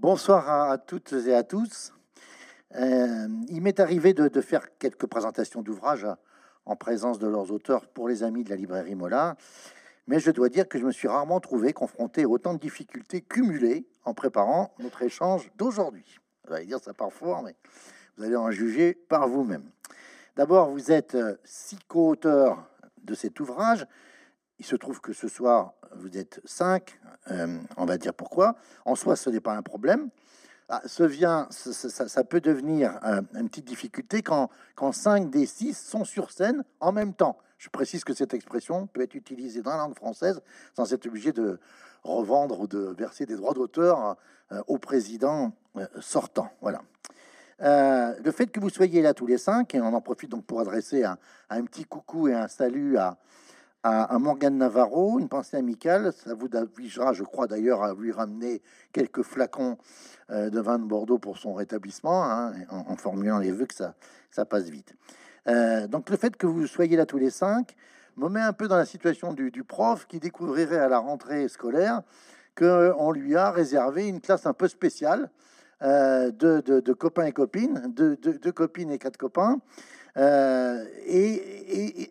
Bonsoir à, toutes et à tous. Euh, il m'est arrivé de, faire quelques présentations d'ouvrages en présence de leurs auteurs pour les amis de la librairie Mola, mais je dois dire que je me suis rarement trouvé confronté à autant de difficultés cumulées en préparant notre échange d'aujourd'hui. Vous allez dire ça part fort, mais vous allez en juger par vous-même. D'abord, vous êtes euh, six co-auteurs de cet ouvrage. Il se trouve que ce soir, vous êtes cinq. Euh, on va dire pourquoi. En soi, ce n'est pas un problème. Ah, ça, peut devenir euh, une petite difficulté quand, quand cinq des six sont sur scène en même temps. Je précise que cette expression peut être utilisée dans la langue française sans être obligé de revendre ou de verser des droits d'auteur euh, au président sortant. Voilà. Le fait que vous soyez là tous les cinq, et on en profite donc pour adresser un petit coucou et un salut à, à, à Morgane Navarro, une pensée amicale. Ça vous obligera, je crois d'ailleurs, à lui ramener quelques flacons euh, de vin de Bordeaux pour son rétablissement, hein, en, formulant les vœux que ça, ça passe vite. Euh, donc le fait que vous soyez là tous les cinq me met un peu dans la situation du, prof qui découvrirait à la rentrée scolaire qu'on lui a réservé une classe un peu spéciale euh, de, copains et copines, de- de copines et quatre copains. Euh, et,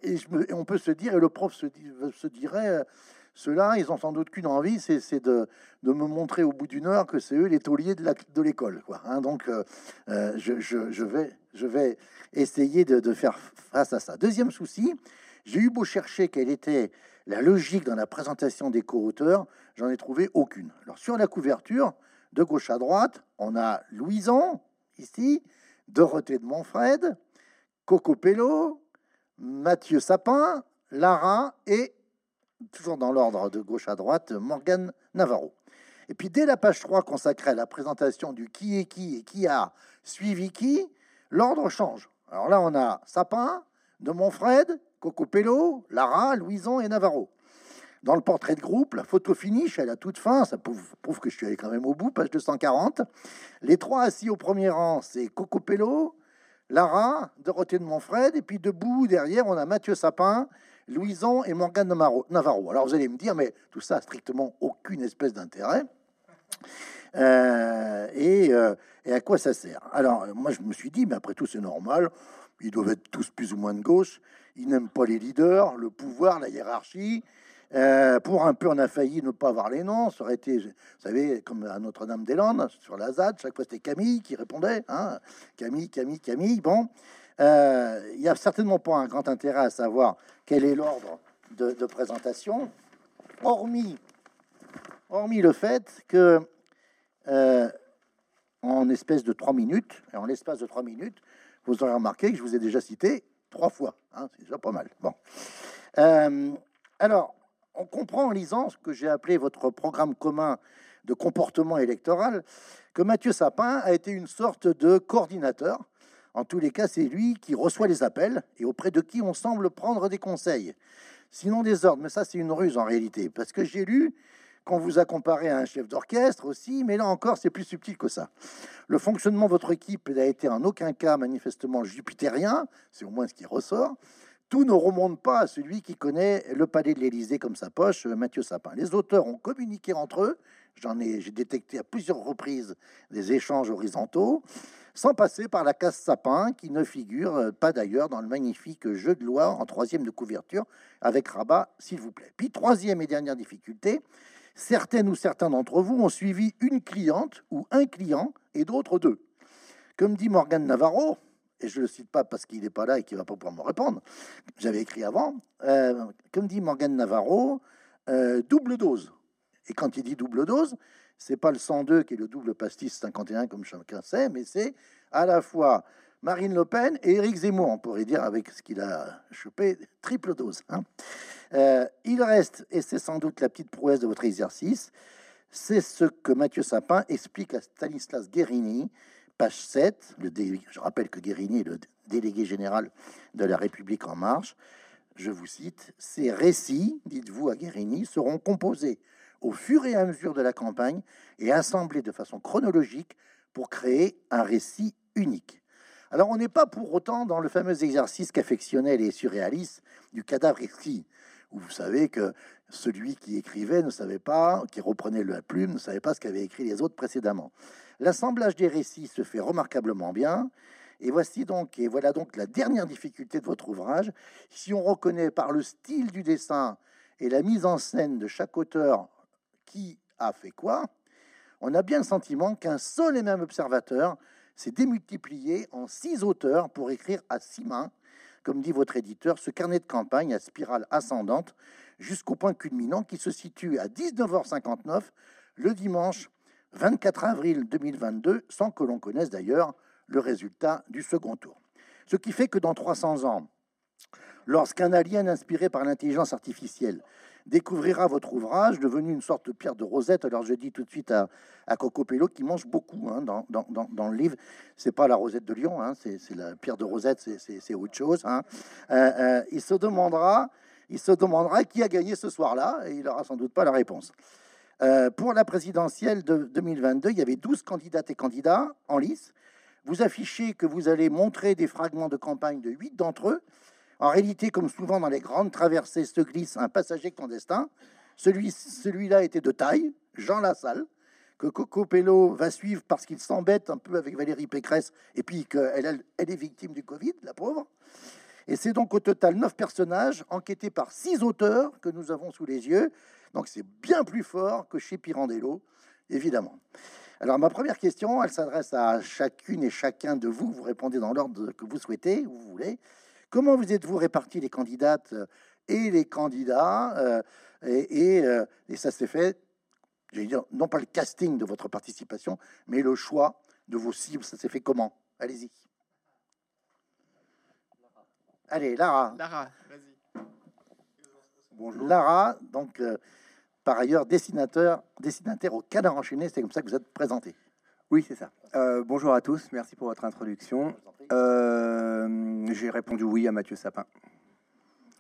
on peut se dire, et le prof se, se dirait, euh, ceux-là, ils ont sans doute qu'une envie, c'est de, me montrer au bout d'une heure que c'est eux les tauliers de l'école. Donc, euh, euh, je, vais, essayer de, faire face à ça. Deuxième souci, j'ai eu beau chercher quelle était la logique dans la présentation des co-auteurs, j'en ai trouvé aucune. Alors, sur la couverture, de gauche à droite, on a Louison, ici, Dorothée de Montfred, Coco Pello, Mathieu Sapin, Lara et, toujours dans l'ordre de gauche à droite, Morgane Navarro. Et puis dès la page 3 consacrée à la présentation du qui est qui et qui a suivi qui, l'ordre change. Alors là, on a Sapin, de Montfred, Coco Pello, Lara, Louison et Navarro. Dans le portrait de groupe, la photo finish, elle a toute fin, ça prouve, prouve que je suis allé quand même au bout, page 240. Les trois assis au premier rang, c'est Coco Pello, Lara, Dorothée de Montfred, et puis debout derrière, on a Mathieu Sapin, Louison et Morgane Navarro. Alors vous allez me dire, mais tout ça a strictement aucune espèce d'intérêt. Euh, et, euh, et à quoi ça sert? Alors, moi, je me suis dit, mais après tout, c'est normal. Ils doivent être tous plus ou moins de gauche. Ils n'aiment pas les leaders, le pouvoir, la hiérarchie. Euh, pour un peu, on a failli ne pas avoir les noms. Ça aurait été, vous savez, comme à Notre-Dame-des-Landes, sur la ZAD, chaque fois c'était Camille qui répondait. Hein Camille, Camille, Camille. Bon, Euh, il n'y a certainement pas un grand intérêt à savoir quel est l'ordre de, présentation, hormis, le fait que, euh, en espèce de trois minutes, en l'espace de trois minutes, vous aurez remarqué que je vous ai déjà cité trois fois. hein, c'est déjà pas mal. Bon. Euh, alors, on comprend en lisant ce que j'ai appelé votre programme commun de comportement électoral que Mathieu Sapin a été une sorte de coordinateur. En tous les cas, c'est lui qui reçoit les appels et auprès de qui on semble prendre des conseils. Sinon des ordres, mais ça c'est une ruse en réalité, parce que j'ai lu qu'on vous a comparé à un chef d'orchestre aussi, mais là encore c'est plus subtil que ça. Le fonctionnement de votre équipe n'a été en aucun cas manifestement jupitérien, c'est au moins ce qui ressort. Tout ne remonte pas à celui qui connaît le palais de l'Élysée comme sa poche, euh, Mathieu Sapin. Les auteurs ont communiqué entre eux. J'en ai, détecté à plusieurs reprises des échanges horizontaux, sans passer par la casse Sapin, qui ne figure euh, pas d'ailleurs dans le magnifique jeu de loi en troisième de couverture avec rabat, s'il vous plaît. Puis troisième et dernière difficulté, certaines ou certains d'entre vous ont suivi une cliente ou un client et d'autres deux. Comme dit Morgane Navarro, et je le cite pas parce qu'il n'est pas là et qu'il va pas pouvoir me répondre, j'avais écrit avant, euh, comme dit Morgane Navarro, euh, double dose. Et quand il dit double dose, c'est pas le 102 qui est le double pastis 51 comme chacun sait, mais c'est à la fois Marine Le Pen et Éric Zemmour, on pourrait dire avec ce qu'il a chopé, triple dose. hein. Euh, il reste, et c'est sans doute la petite prouesse de votre exercice, c'est ce que Mathieu Sapin explique à Stanislas Guérini, page 7. Le dé- Je rappelle que Guérini est le délégué général de la République en marche. Je vous cite, ces récits, dites-vous à Guérini, seront composés au fur et à mesure de la campagne et assemblés de façon chronologique pour créer un récit unique. Alors on n'est pas pour autant dans le fameux exercice qu'affectionnait les surréalistes du cadavre exquis, où vous savez que celui qui écrivait ne savait pas, qui reprenait la plume, ne savait pas ce qu'avaient écrit les autres précédemment. L'assemblage des récits se fait remarquablement bien. Et voici donc, et voilà donc la dernière difficulté de votre ouvrage. Si on reconnaît par le style du dessin et la mise en scène de chaque auteur qui a fait quoi, on a bien le sentiment qu'un seul et même observateur s'est démultiplié en six auteurs pour écrire à six mains, comme dit votre éditeur, ce carnet de campagne à spirale ascendante jusqu'au point culminant qui se situe à 19h59 le dimanche 24 avril 2022, sans que l'on connaisse d'ailleurs le résultat du second tour. Ce qui fait que dans 300 ans, lorsqu'un alien inspiré par l'intelligence artificielle découvrira votre ouvrage, devenu une sorte de pierre de rosette. Alors je dis tout de suite à, à Coco Pello, qui mange beaucoup hein, dans, le livre, c'est pas la rosette de Lyon, hein, c'est la pierre de rosette, c'est autre chose. Hein. Euh, euh, il se demandera, il se demandera qui a gagné ce soir-là, et il aura sans doute pas la réponse. Euh, pour la présidentielle de 2022, il y avait 12 candidates et candidats en lice. Vous affichez que vous allez montrer des fragments de campagne de 8 d'entre eux. En réalité, comme souvent dans les grandes traversées, se glisse un passager clandestin. Celui, celui-là était de taille, Jean Lassalle, que Coco Pello va suivre parce qu'il s'embête un peu avec Valérie Pécresse et puis qu'elle elle est victime du Covid, la pauvre. Et c'est donc au total neuf personnages enquêtés par six auteurs que nous avons sous les yeux. Donc c'est bien plus fort que chez Pirandello, évidemment. Alors ma première question, elle s'adresse à chacune et chacun de vous. Vous répondez dans l'ordre que vous souhaitez, vous voulez. Comment vous êtes-vous répartis les candidates euh, et les candidats euh, et, euh, et, ça s'est fait, dire, non pas le casting de votre participation, mais le choix de vos cibles. Ça s'est fait comment? Allez-y. Allez, Lara. Lara, vas-y. Bonjour. Lara, donc par ailleurs dessinateur, dessinateur au canard enchaîné, c'est comme ça que vous êtes présenté. Oui, c'est ça. bonjour à tous, merci pour votre introduction. Euh, j'ai répondu oui à Mathieu Sapin.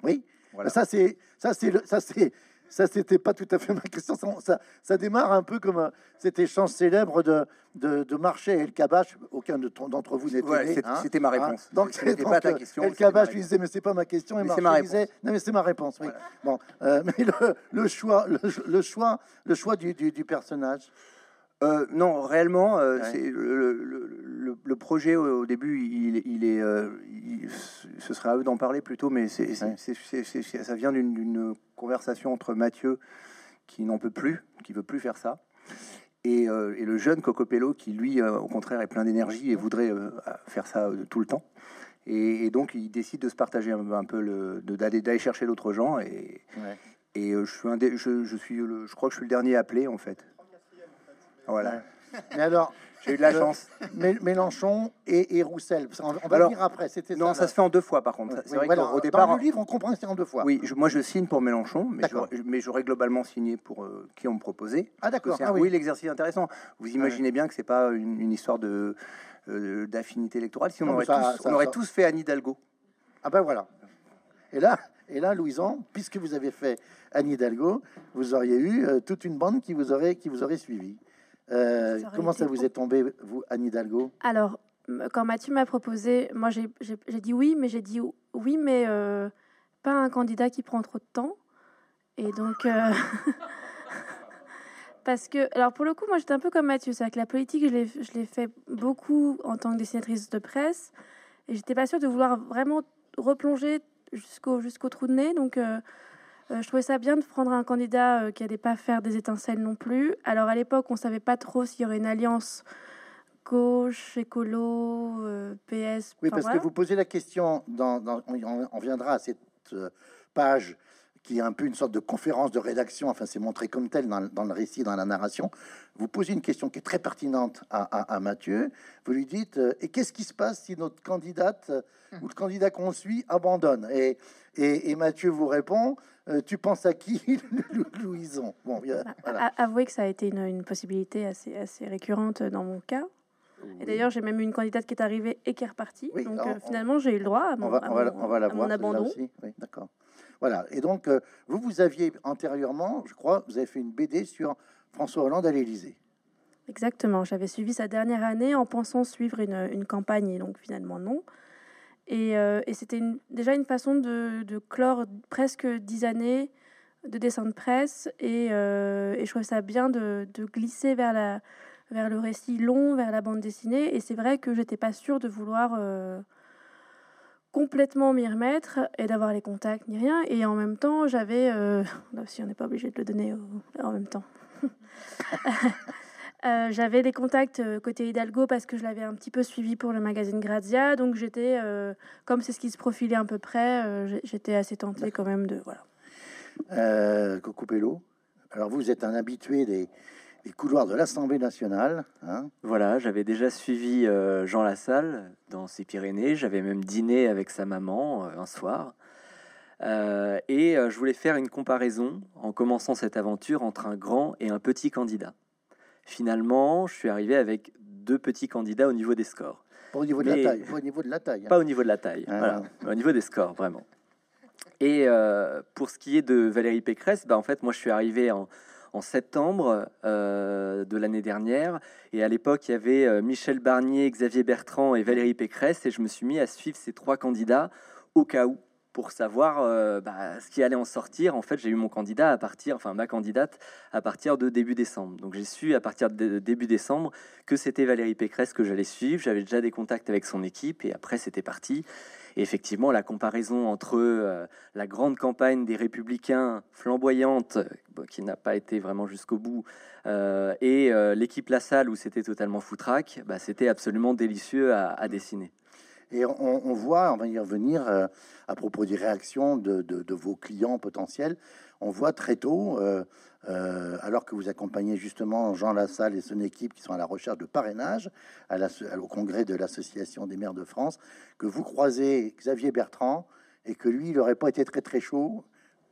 Oui, voilà. ça c'est ça c'est ça c'est ça c'était pas tout à fait ma question. Ça, ça démarre un peu comme cet échange célèbre de de, de Marché et El Kabash. Aucun d'entre vous n'était ouais, hein. C'était ma réponse. Hein donc c'était pas ta question. El Kabash lui disait mais c'est pas ma question et Marché disait non mais c'est ma réponse. Oui. Bon, euh, mais le, le choix le, choix le choix du, du, du personnage. Euh, non, réellement, euh, c'est le, projet au, début, il, est, euh, ce serait à eux d'en parler plutôt, mais c'est, ça vient d'une conversation entre Mathieu qui n'en peut plus, qui veut plus faire ça, et, le jeune Cocopello qui lui, au contraire, est plein d'énergie et voudrait faire ça tout le temps. Et, donc, il décide de se partager un, peu, d'aller chercher d'autres gens. Et, et je suis un je, je suis je crois que je suis le dernier appelé en fait. Voilà. Mais alors, j'ai eu de la chance. Mélenchon et, et Roussel. On, va le dire après. C'était non, ça, se fait en deux fois par contre. C'est vrai qu'au départ, dans le livre, on comprend que c'est en deux fois. Oui, moi je signe pour Mélenchon, mais j'aurais globalement signé pour euh, qui on me proposait. Ah d'accord. Ah, oui, l'exercice est intéressant. Vous imaginez bien que c'est pas une, histoire de euh, d'affinité électorale. Si on, aurait, tous, on aurait tous fait Anne Hidalgo. Ah ben voilà. Et là, et là, Louison, puisque vous avez fait Anne Hidalgo, vous auriez eu euh, toute une bande qui vous aurait qui vous aurait suivi. Euh, comment ça vous est tombé, vous, Anne Hidalgo? Alors, quand Mathieu m'a proposé, moi j'ai dit oui, mais j'ai dit oui, mais euh, pas un candidat qui prend trop de temps. Et donc, euh, parce que, alors pour le coup, moi j'étais un peu comme Mathieu, c'est que la politique, je l'ai fait beaucoup en tant que dessinatrice de presse, et j'étais pas sûre de vouloir vraiment replonger jusqu'au jusqu'au trou de nez. Donc, euh, je trouvais ça bien de prendre un candidat euh, qui n'allait pas faire des étincelles non plus. Alors à l'époque, on ne savait pas trop s'il y aurait une alliance gauche, écolo, euh, PS. Oui, parce que vous posez la question, dans, on, viendra à cette page qui est un peu une sorte de conférence de rédaction, enfin c'est montré comme tel dans, le récit, dans la narration, vous posez une question qui est très pertinente à, Mathieu. Vous lui dites, et qu'est-ce qui se passe si notre candidate ou le candidat qu'on suit abandonne? Et, et, Mathieu vous répond, euh, tu penses à qui Louison? Bon, bah, Avouez que ça a été une, possibilité assez, assez récurrente dans mon cas. Et d'ailleurs, j'ai même eu une candidate qui est arrivée et qui est repartie. donc euh, finalement, j'ai eu le droit à mon, on va, on va, la voir, abandon. Oui, d'accord. Voilà. Et donc, euh, vous, vous aviez antérieurement, je crois, vous avez fait une BD sur François Hollande à l'Élysée. Exactement. J'avais suivi sa dernière année en pensant suivre une, campagne, et donc finalement non. Et, c'était déjà une façon de, clore presque dix années de dessin de presse. Et, je trouvais ça bien de, glisser vers le récit long, vers la bande dessinée. Et c'est vrai que j'étais pas sûre de vouloir complètement m'y remettre et d'avoir les contacts ni rien. Et en même temps, j'avais, euh, si on n'est pas obligé de le donner en même temps, euh, j'avais les contacts euh, côté Hidalgo parce que je l'avais un petit peu suivi pour le magazine Grazia. Donc j'étais, comme c'est ce qui se profilait à peu près, j'étais assez tentée quand même de voilà. Coco Pello. Alors vous êtes un habitué des, les couloirs de l'Assemblée nationale. Hein. Voilà, j'avais déjà suivi euh, Jean Lassalle dans ses Pyrénées. J'avais même dîné avec sa maman euh, un soir. Euh, et je voulais faire une comparaison en commençant cette aventure entre un grand et un petit candidat. Finalement, je suis arrivé avec deux petits candidats au niveau des scores. Pas au niveau de la taille. Pas au niveau de la taille. Pas au niveau de la taille. Ah. Voilà. Au niveau des scores, vraiment. Et pour ce qui est de Valérie Pécresse, bah, en fait, moi, je suis arrivé en, en septembre euh, de l'année dernière. Et à l'époque, il y avait euh, Michel Barnier, Xavier Bertrand et Valérie Pécresse. Et je me suis mis à suivre ces trois candidats au cas où pour savoir euh, bah, ce qui allait en sortir. En fait, j'ai eu mon candidat à partir, enfin ma candidate à partir de début décembre. Donc j'ai su à partir de début décembre que c'était Valérie Pécresse que j'allais suivre. J'avais déjà des contacts avec son équipe et après c'était parti. Et effectivement, la comparaison entre euh, la grande campagne des républicains flamboyante, qui n'a pas été vraiment jusqu'au bout, euh, et euh, l'équipe La Salle, où c'était totalement foutraque, bah, c'était absolument délicieux à, dessiner. Et on, voit, on va y revenir à propos des réactions de, de, vos clients potentiels, on voit très tôt euh, alors que vous accompagnez justement Jean Lassalle et son équipe qui sont à la recherche de parrainage à au congrès de l'Association des maires de France, que vous croisez Xavier Bertrand et que lui, il n'aurait pas été très très chaud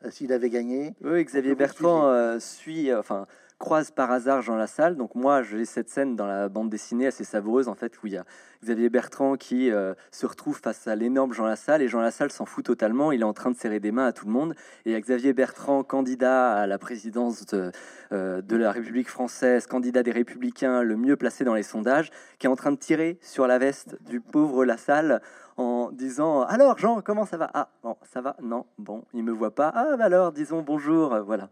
euh, s'il avait gagné. Oui, Xavier Bertrand euh, suit, enfin, croise par hasard Jean Lassalle. Donc moi, j'ai cette scène dans la bande dessinée assez savoureuse, en fait, où il y a Xavier Bertrand qui euh, se retrouve face à l'énorme Jean Lassalle, et Jean Lassalle s'en fout totalement, il est en train de serrer des mains à tout le monde, et il y a Xavier Bertrand, candidat à la présidence de, euh, la République française, candidat des Républicains, le mieux placé dans les sondages, qui est en train de tirer sur la veste du pauvre Lassalle en disant alors Jean comment ça va? Ah bon ça va? Non bon il me voit pas ah bah alors disons bonjour voilà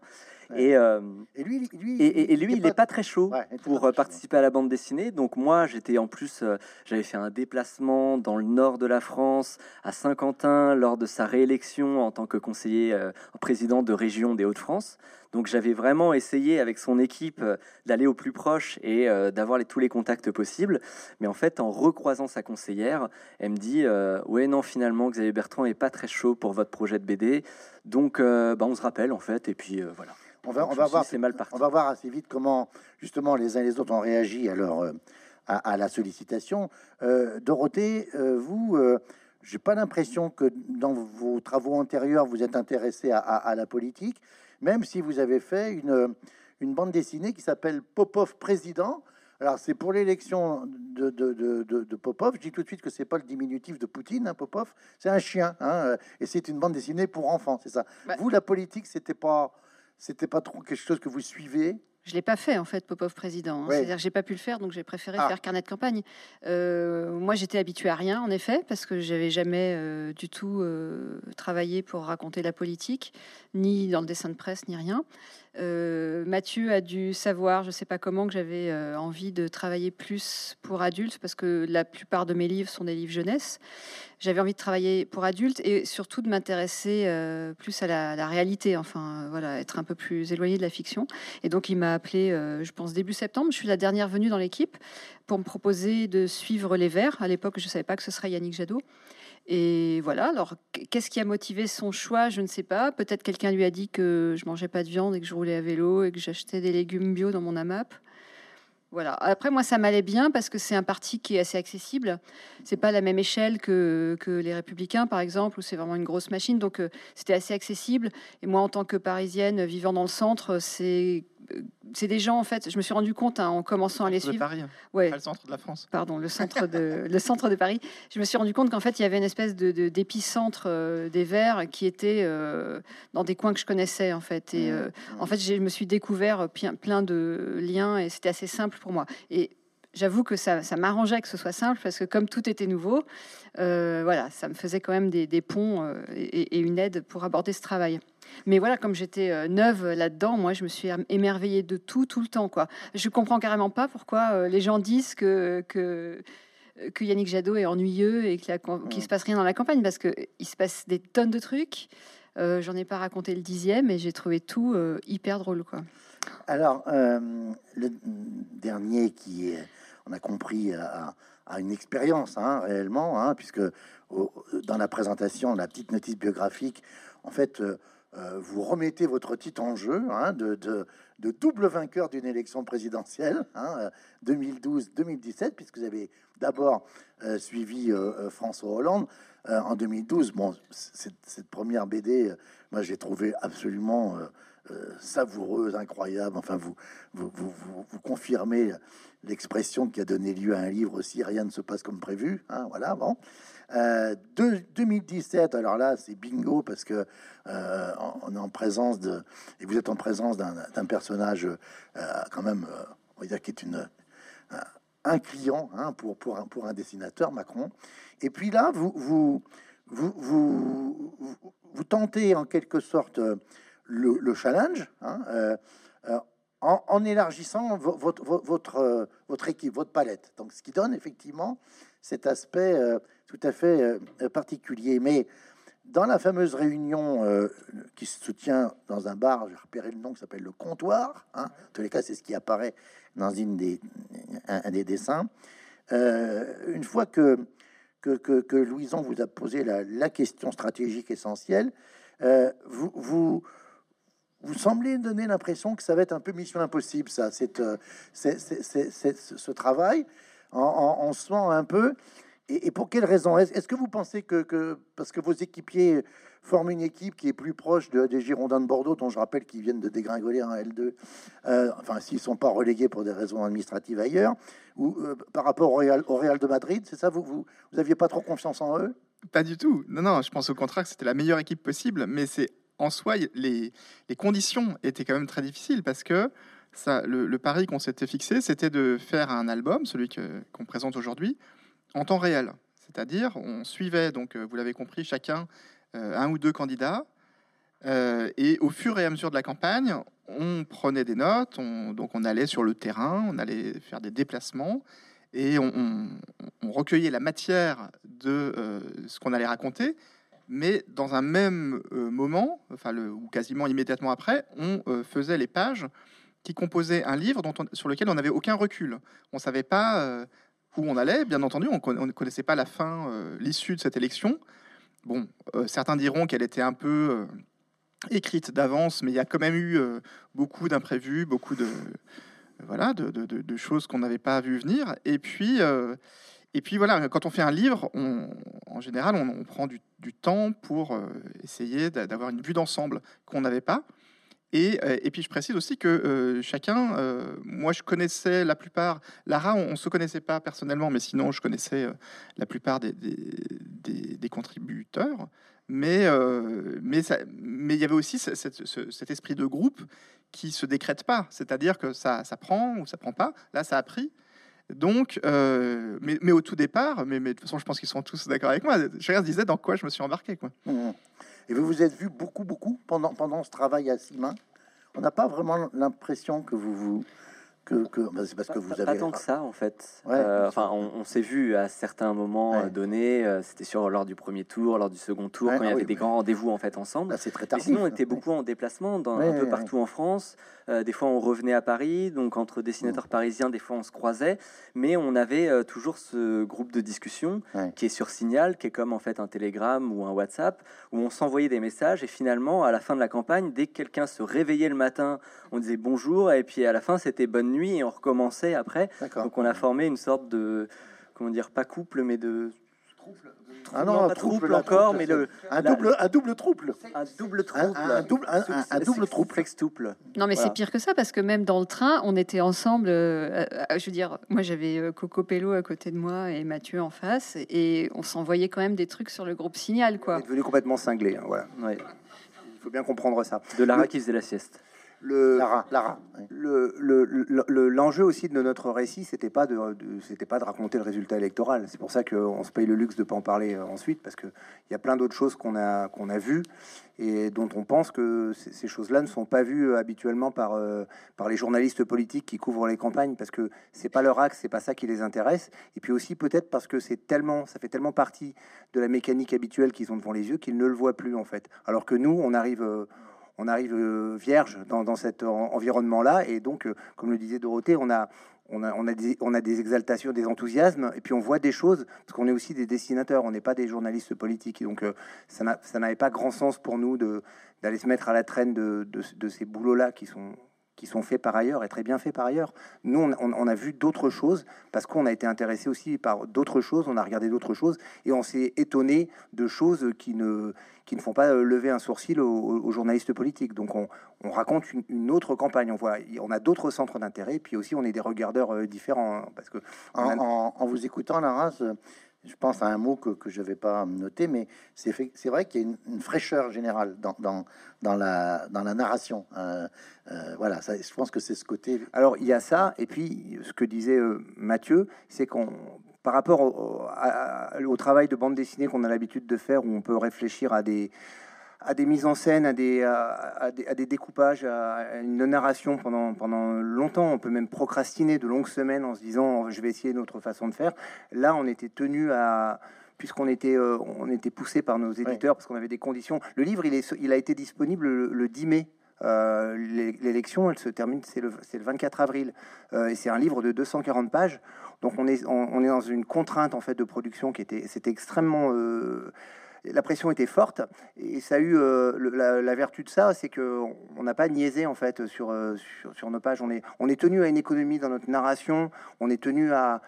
et, euh, et, lui, lui, et, lui, il n'est pas... très chaud pour euh, participer à la bande dessinée. Donc moi, j'étais en plus, euh, j'avais fait un déplacement dans le nord de la France, à Saint-Quentin, lors de sa réélection en tant que conseiller président de région des Hauts-de-France. Donc j'avais vraiment essayé avec son équipe d'aller au plus proche et d'avoir les, tous les contacts possibles. Mais en fait, en recroisant sa conseillère, elle me dit ouais non finalement Xavier Bertrand est pas très chaud pour votre projet de BD. Donc bah, on se rappelle en fait et puis voilà on va, on va voir, mal on va voir assez vite comment justement les uns et les autres ont réagi à, leur, euh, à, la sollicitation. Euh, Dorothée, euh, vous, j'ai pas l'impression que dans vos travaux antérieurs vous êtes intéressé à, la politique, même si vous avez fait une, une bande dessinée qui s'appelle Popov président. Alors c'est pour l'élection de, de, de, Popov. Je dis tout de suite que c'est pas le diminutif de Poutine, hein, Popov. C'est un chien, hein, et c'est une bande dessinée pour enfants, c'est ça. Bah vous, la politique, c'était pas c'était pas trop quelque chose que vous suivez? Je l'ai pas fait en fait, Popov président. Hein. C'est-à-dire que j'ai pas pu le faire, donc j'ai préféré ah. faire carnet de campagne. Euh, moi, j'étais habitué à rien, en effet, parce que j'avais jamais euh, du tout euh, travaillé pour raconter la politique, ni dans le dessin de presse, ni rien. Mathieu a dû savoir, je sais pas comment, que j'avais envie de travailler plus pour adultes, parce que la plupart de mes livres sont des livres jeunesse. J'avais envie de travailler pour adultes et surtout de m'intéresser plus à la, la, réalité, enfin voilà, être un peu plus éloigné de la fiction. Et donc il m'a appelé, euh, je pense, début septembre. Je suis la dernière venue dans l'équipe pour me proposer de suivre les Verts. À l'époque, je ne savais pas que ce serait Yannick Jadot. Et voilà, alors qu'est-ce qui a motivé son choix? Je ne sais pas. Peut-être quelqu'un lui a dit que je mangeais pas de viande et que je roulais à vélo et que j'achetais des légumes bio dans mon AMAP. Voilà. Après, moi, ça m'allait bien parce que c'est un parti qui est assez accessible. C'est pas la même échelle que, les Républicains, par exemple, où c'est vraiment une grosse machine. Donc, euh, c'était assez accessible. Et moi, en tant que Parisienne vivant dans le centre, c'est c'est des gens en fait. Je me suis rendu compte hein, en commençant à les suivre. Paris, hein. ouais. le centre de la France. Pardon, le centre de le centre de Paris. Je me suis rendu compte qu'en fait il y avait une espèce de d'épicentre euh, des Verts qui était euh, dans des coins que je connaissais en fait. Et mmh. euh, en fait je me suis découvert plein de liens et c'était assez simple pour moi. Et j'avoue que ça, ça m'arrangeait que ce soit simple parce que comme tout était nouveau, voilà, ça me faisait quand même des, ponts et, une aide pour aborder ce travail. Mais voilà, comme j'étais neuve là-dedans, moi, je me suis émerveillée de tout, tout le temps. Quoi. Je comprends carrément pas pourquoi les gens disent que, que que Yannick Jadot est ennuyeux et qu'il ne se passe rien dans la campagne parce qu'il se passe des tonnes de trucs. Euh, j'en ai pas raconté le dixième et j'ai trouvé tout euh, hyper drôle. Quoi. Alors, euh, le dernier qui est, on a compris, a, une expérience hein, réellement, hein, puisque dans la présentation, la petite notice biographique, en fait, vous remettez votre titre en jeu hein, de, double vainqueur d'une élection présidentielle 2012-2017, puisque vous avez d'abord suivi François Hollande, euh, en 2012. Bon, cette, première BD, euh, moi, j'ai trouvé absolument euh, savoureuse, incroyable. Enfin, vous, vous, vous, confirmez l'expression qui a donné lieu à un livre aussi, rien ne se passe comme prévu. Hein, voilà, bon. 2017, alors là, c'est bingo parce que on est en présence de, et vous êtes en présence d'un personnage quand même, on va qui est une un client hein, pour, pour, un, pour un dessinateur, Macron. Et puis là, vous, vous, vous, vous, vous tentez en quelque sorte euh, le, challenge hein, euh, euh, en, élargissant votre, votre, votre équipe, votre palette. Donc, ce qui donne effectivement cet aspect tout à fait particulier. Mais dans la fameuse réunion qui se tient dans un bar, j'ai repéré le nom qui s'appelle le comptoir. Hein, en tous les cas, c'est ce qui apparaît dans une des, un, des dessins. une fois que que, Louison vous a posé la, question stratégique essentielle. Euh, vous, vous, vous, semblez donner l'impression que ça va être un peu mission impossible, ça, c'est, euh, ce travail. On, se sent un peu. Et, pour quelle raison? Est-ce que vous pensez que, parce que vos équipiers forment une équipe qui est plus proche de, des Girondins de Bordeaux, dont je rappelle qu'ils viennent de dégringoler en L2, euh, enfin s'ils sont pas relégués pour des raisons administratives ailleurs, ou euh, par rapport au Real, de Madrid, c'est ça? Vous, vous vous aviez pas trop confiance en eux? Pas du tout. Non, non. Je pense au contraire que c'était la meilleure équipe possible, mais c'est en soi les, conditions étaient quand même très difficiles parce que le, pari qu'on s'était fixé, c'était de faire un album, celui qu'on présente aujourd'hui, en temps réel. C'est-à-dire, on suivait, donc euh, vous l'avez compris, chacun euh, un ou deux candidats. Euh, et au fur et à mesure de la campagne, on prenait des notes, on, donc on allait sur le terrain, on allait faire des déplacements et on, recueillait la matière de ce qu'on allait raconter, mais dans un même moment, enfin ou quasiment immédiatement après, on faisait les pages qui composaient un livre sur lequel on n'avait aucun recul. On ne savait pas où on allait, bien entendu, on ne connaissait pas la fin, euh, l'issue de cette élection. Bon, euh, certains diront qu'elle était un peu euh, écrite d'avance, mais il y a quand même eu beaucoup d'imprévus, beaucoup de voilà, de, choses qu'on n'avait pas vu venir. Et puis, et puis voilà, quand on fait un livre, en général, on, prend du, temps pour essayer d'avoir une vue d'ensemble qu'on n'avait pas. Euh, et, puis je précise aussi que euh, chacun, euh, moi je connaissais la plupart, Lara on, ne se connaissait pas personnellement, mais sinon je connaissais la plupart des, des, contributeurs. Mais mais mais il y avait aussi cet esprit de groupe qui se décrète pas, c'est-à-dire que ça, ça prend ou ça prend pas. Là ça a pris. Donc, mais, mais, au tout départ, mais, de toute façon, je pense qu'ils sont tous d'accord avec moi. Chacun se disait dans quoi je me suis embarqué. Mmh. Et vous vous êtes vu beaucoup, beaucoup pendant, pendant ce travail à six mains. On n'a pas vraiment l'impression que vous vous que, que c'est parce que vous avez pas tant que ça en fait. Euh, enfin, on, s'est vu à certains moments euh, donnés. Euh, c'était sur lors du premier tour, lors du second tour, quand il y ah avait des grands rendez-vous en fait ensemble. c'est très tardif. sinon, on était beaucoup en déplacement, dans, un peu partout en France. des fois, on revenait à Paris, donc entre dessinateurs parisiens, des fois, on se croisait, mais on avait toujours ce groupe de discussion qui est sur Signal, qui est comme en fait un Telegram ou un WhatsApp, où on s'envoyait des messages et finalement, à la fin de la campagne, dès que quelqu'un se réveillait le matin, on disait bonjour et puis à la fin, c'était bonne nuit et on recommençait après. Donc on a formé une sorte de, comment dire, pas couple, mais de ah non, pas trouble, encore, mais le un double, un double trouble, un double trouble, un, double, un, double trouble, Non, mais c'est pire que ça parce que même dans le train, on était ensemble. Euh, euh, je veux dire, moi j'avais euh, Coco Pello à côté de moi et Mathieu en face, et on s'envoyait quand même des trucs sur le groupe Signal, quoi. On est devenu complètement cinglé, hein, voilà. Il faut bien comprendre ça. De Lara qui faisait la sieste. Le, Lara, Le, l'enjeu aussi de notre récit, c'était pas de, c'était pas de raconter le résultat électoral. C'est pour ça qu'on se paye le luxe de pas en parler euh, ensuite, parce que il y a plein d'autres choses qu'on a qu'on a vues et dont on pense que ces choses-là ne sont pas vues euh, habituellement par euh, par les journalistes politiques qui couvrent les campagnes, parce que c'est pas leur axe, c'est pas ça qui les intéresse. Et puis aussi peut-être parce que c'est tellement, ça fait tellement partie de la mécanique habituelle qu'ils ont devant les yeux qu'ils ne le voient plus en fait. Alors que nous, on arrive on arrive euh, vierge dans, cet environnement-là. Et donc, euh, comme le disait Dorothée, on a, on a, on, a des, on exaltations, des enthousiasmes, et puis on voit des choses, parce qu'on est aussi des dessinateurs, on n'est pas des journalistes politiques. donc, euh, ça n'avait pas grand sens pour nous d'aller se mettre à la traîne de, ces boulots-là qui sont qui sont faits par ailleurs et très bien faits par ailleurs. Nous, on, a vu d'autres choses parce qu'on a été intéressé aussi par d'autres choses, on a regardé d'autres choses et on s'est étonné de choses qui ne, qui ne font pas lever un sourcil aux, journalistes politiques. Donc on, raconte une, autre campagne, on voit, on a d'autres centres d'intérêt, puis aussi on est des regardeurs euh, différents. Hein, parce que en, en, vous écoutant, Lara, je pense à un mot que, que je ne vais pas noter, mais c'est vrai qu'il y a une, fraîcheur générale dans, dans, dans, la, dans la narration. Euh, euh, voilà, ça, je pense que c'est ce côté. Alors, il y a ça, et puis ce que disait euh, Mathieu, c'est qu'on par rapport au, au, travail de bande dessinée qu'on a l'habitude de faire, où on peut réfléchir à des, à des mises en scène, à des, à, des, découpages, à, une narration pendant, pendant longtemps. On peut même procrastiner de longues semaines en se disant je vais essayer une autre façon de faire. Là, on était tenu à puisqu'on était, euh, on était poussé par nos éditeurs parce qu'on avait des conditions. Le livre, il, est, il a été disponible le, 10 mai. Euh, l'élection, elle se termine, c'est le, le, 24 avril, euh, et c'est un livre de 240 pages. Donc on est, on, est dans une contrainte en fait de production qui était, c'était extrêmement la pression était forte et ça a eu euh, la, vertu de ça, c'est que on n'a pas niaisé en fait sur, euh, sur, nos pages. On est on est tenu à une économie dans notre narration. On est tenu à,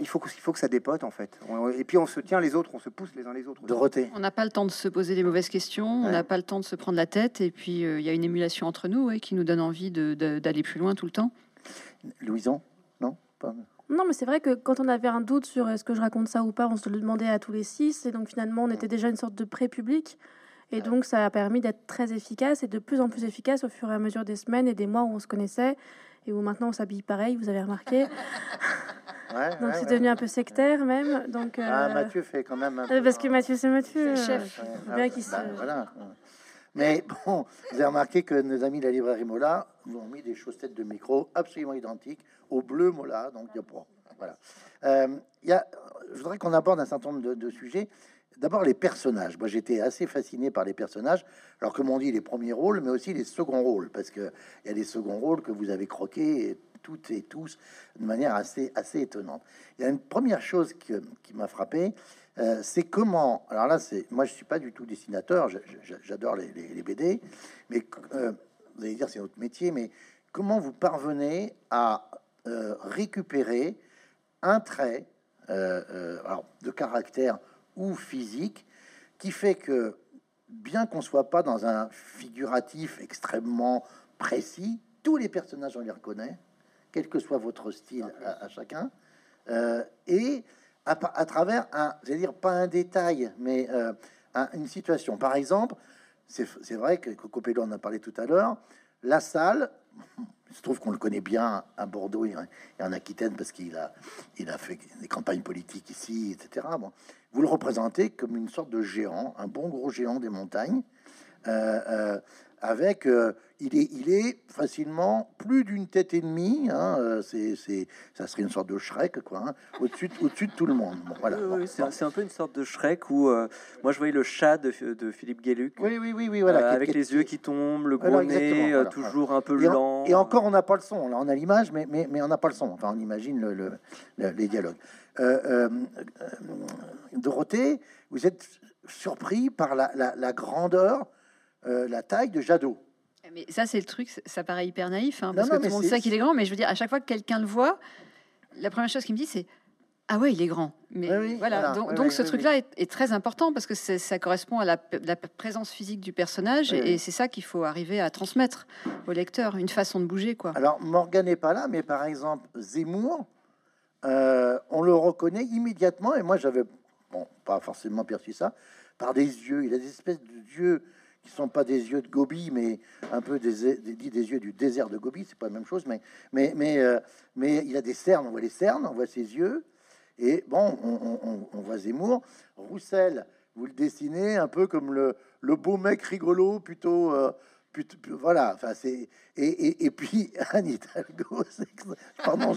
il faut que, il faut que ça dépote en fait. Et puis on se tient les autres, on se pousse les uns les autres. Dorothée. On n'a pas le temps de se poser des mauvaises questions, on n'a pas le temps de se prendre la tête. Et puis euh, il y a une émulation entre nous qui nous donne envie d'aller plus loin tout le temps. Louison, non non, mais c'est vrai que quand on avait un doute sur est-ce que je raconte ça ou pas, on se le demandait à tous les six. Et donc finalement, on était déjà une sorte de pré-public. Et donc ça a permis d'être très efficace et de plus en plus efficace au fur et à mesure des semaines et des mois où on se connaissait et où maintenant on s'habille pareil, vous avez remarqué. donc c'est devenu un peu sectaire même. Donc, ah, euh, Mathieu fait quand même un Parce que Mathieu, c'est Mathieu. chef. Bien qu'il bah, voilà. Mais bon, vous avez remarqué que nos amis de la librairie Mola nous ont mis des chaussettes de micro absolument identiques au bleu Mola. Donc, pas. Voilà. Euh, y a, je voudrais qu'on aborde un certain nombre de, sujets. D'abord, les personnages. Moi, j'étais assez fasciné par les personnages. Alors, comme on dit, les premiers rôles, mais aussi les seconds rôles, parce qu'il y a des seconds rôles que vous avez croqués toutes et tous de manière assez, assez étonnante. Il y a une première chose qui m'a frappé, euh, c'est comment. Alors là, c'est moi, je suis pas du tout dessinateur. J'adore les, BD, mais euh, vous allez dire c'est notre métier. Mais comment vous parvenez à récupérer un trait de caractère ou physique qui fait que bien qu'on soit pas dans un figuratif extrêmement précis, tous les personnages on les reconnaît, quel que soit votre style à, à chacun, et à, travers un, j'allais dire pas un détail, mais euh, une situation. Par exemple, c'est vrai que Copello en a parlé tout à l'heure, la salle, il se trouve qu'on le connaît bien à Bordeaux et en Aquitaine parce qu'il a, il a fait des campagnes politiques ici, etc. Vous le représentez comme une sorte de géant, un bon gros géant des montagnes. Euh, euh, avec, euh, il, est, il est facilement plus d'une tête et demie. Hein, euh, c'est, ça serait une sorte de Shrek, quoi, hein, au-dessus, au-dessus de tout le monde. voilà. c'est, un, peu une sorte de Shrek où euh, moi je voyais le chat de, de Philippe Gueluc. Oui, oui, oui, oui voilà, avec les yeux qui tombent, le gros nez, toujours un peu lent. et encore, on n'a pas le son. Là, on a l'image, mais, mais, mais on n'a pas le son. Enfin, on imagine le, les dialogues. Dorothée, vous êtes surpris par la, la grandeur euh, la taille de Jadot. Mais ça, c'est le truc, ça paraît hyper naïf, hein, parce que tout le monde sait qu'il est grand, mais je veux dire, à chaque fois que quelqu'un le voit, la première chose qu'il me dit, c'est ah ouais, il est grand. Mais voilà. Donc, ce truc-là est, très important parce que ça correspond à la, présence physique du personnage et, c'est ça qu'il faut arriver à transmettre au lecteur, une façon de bouger, quoi. Alors Morgan n'est pas là, mais par exemple Zemmour, euh, on le reconnaît immédiatement et moi j'avais bon pas forcément perçu ça par des yeux. Il a des espèces de yeux qui sont pas des yeux de Gobi, mais un peu des, des, des yeux du désert de Gobi, c'est pas la même chose, mais, mais, mais, euh, mais il a des cernes, on voit les cernes, on voit ses yeux, et bon, on, voit Zemmour. Roussel, vous le dessinez un peu comme le, le beau mec rigolo, plutôt. Euh, voilà, enfin c'est et, et, puis Anne Hidalgo, pardon,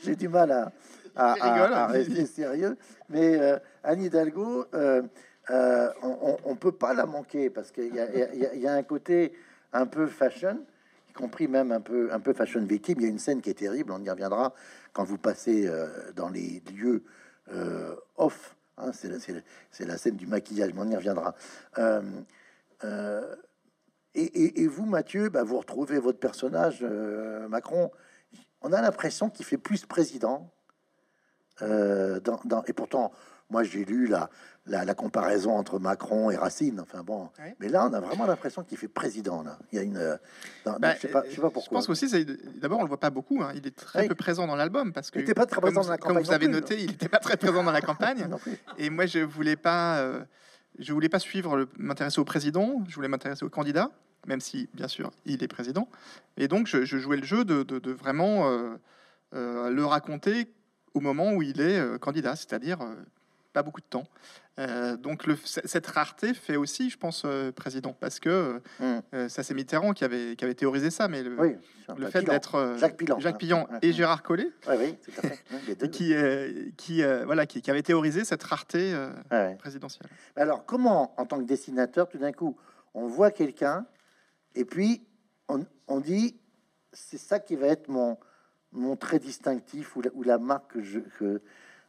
j'ai du mal à, à, rester sérieux, mais euh, Anne Hidalgo, euh, on, ne peut pas la manquer parce qu'il y, a un côté un peu fashion, y compris même un peu, un peu fashion victime. Il y a une scène qui est terrible, on y reviendra quand vous passez euh, dans les lieux euh, off. Hein, c'est la, scène du maquillage, mais on y reviendra. Et, vous, Mathieu, bah, vous retrouvez votre personnage, Macron. On a l'impression qu'il fait plus président. et pourtant, moi, j'ai lu la, la, comparaison entre Macron et Racine. Enfin bon, mais là, on a vraiment l'impression qu'il fait président. Là, il y a une. Euh, bah, je sais pas, sais pas pourquoi. Je pense aussi, d'abord, on le voit pas beaucoup. Hein. Il est très peu présent dans l'album parce que. Il n'était pas très présent dans la campagne. Comme vous avez noté, il n'était pas très présent dans la campagne. et moi, je voulais pas. Euh, je voulais pas suivre, m'intéresser au président. Je voulais m'intéresser au candidat, même si, bien sûr, il est président. Et donc, je, jouais le jeu de, de, vraiment euh, le raconter au moment où il est candidat, c'est-à-dire pas beaucoup de temps. Euh, donc le, cette rareté fait aussi, je pense, euh, président, parce que mm. euh, ça c'est Mitterrand qui avait, qui avait théorisé ça, mais le, le fait d'être Jacques Pilon, Jacques Pilon et Gérard Collet, qui, qui, voilà, qui, qui, avait théorisé cette rareté présidentielle. Alors comment, en tant que dessinateur, tout d'un coup, on voit quelqu'un et puis on, on dit c'est ça qui va être mon, mon trait distinctif ou la, ou la marque que je, que,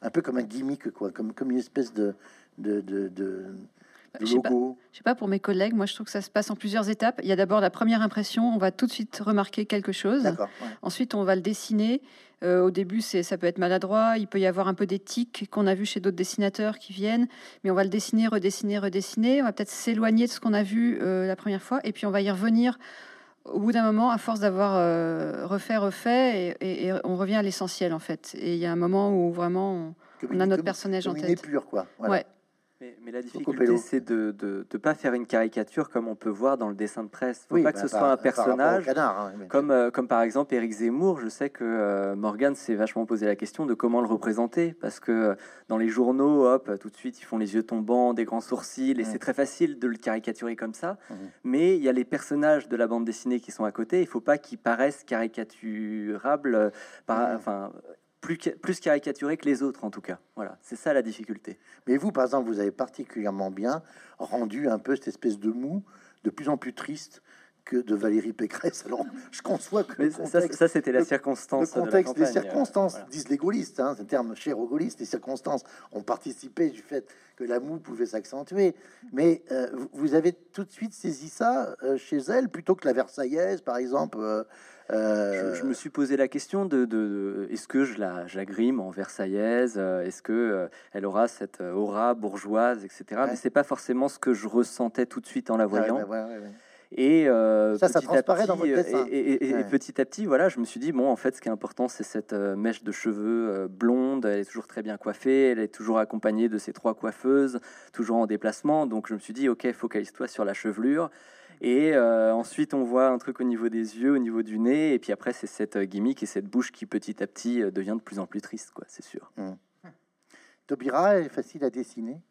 un peu comme un gimmick, quoi, comme, comme une espèce de, de, de, de je sais, pas, je sais pas pour mes collègues, moi je trouve que ça se passe en plusieurs étapes. Il y a d'abord la première impression, on va tout de suite remarquer quelque chose. Ensuite, on va le dessiner. Euh, au début, c'est ça peut être maladroit. Il peut y avoir un peu d'éthique qu'on a vu chez d'autres dessinateurs qui viennent, mais on va le dessiner, redessiner, redessiner. On va peut-être s'éloigner de ce qu'on a vu euh, la première fois, et puis on va y revenir au bout d'un moment, à force d'avoir euh, refait, refait, et, on revient à l'essentiel en fait. Et il y a un moment où vraiment on, a notre personnage en tête. Pur, quoi. Ouais. Mais, la difficulté, c'est de ne pas faire une caricature comme on peut voir dans le dessin de presse. Il ne faut pas que ce soit un personnage. Hein, comme, euh, comme par exemple Éric Zemmour, je sais que euh, Morgan s'est vachement posé la question de comment le représenter. Parce que euh, dans les journaux, hop, tout de suite, ils font les yeux tombants, des grands sourcils, et c'est très facile de le caricaturer comme ça. Mais il y a les personnages de la bande dessinée qui sont à côté. Il ne faut pas qu'ils paraissent caricaturables. Par, enfin, plus, plus caricaturé que les autres, en tout cas. Voilà, c'est ça la difficulté. Mais vous, par exemple, vous avez particulièrement bien rendu un peu cette espèce de mou de plus en plus triste que de Valérie Pécresse. Alors, je conçois que ça, c'était la circonstance. Le contexte des circonstances, disent les gaullistes, hein, c'est un terme cher aux gaullistes. Les circonstances ont participé du fait que la moue pouvait s'accentuer. Mais euh, vous avez tout de suite saisi ça euh, chez elle, plutôt que la Versaillaise, par exemple. Euh, je, me suis posé la question de, est-ce que je la j'agrime en versaillaise, est-ce que elle aura cette aura bourgeoise, etc. Mais c'est pas forcément ce que je ressentais tout de suite en la voyant. Et ça, ça transparaît dans votre dessin. Et, petit à petit, voilà, je me suis dit bon, en fait, ce qui est important, c'est cette mèche de cheveux blonde. Elle est toujours très bien coiffée. Elle est toujours accompagnée de ses trois coiffeuses, toujours en déplacement. Donc, je me suis dit ok, focalise-toi sur la chevelure. Et euh, ensuite, on voit un truc au niveau des yeux, au niveau du nez. Et puis après, c'est cette euh, gimmick et cette bouche qui, petit à petit, euh, devient de plus en plus triste, quoi, c'est sûr. Mmh. Tobira est facile à dessiner?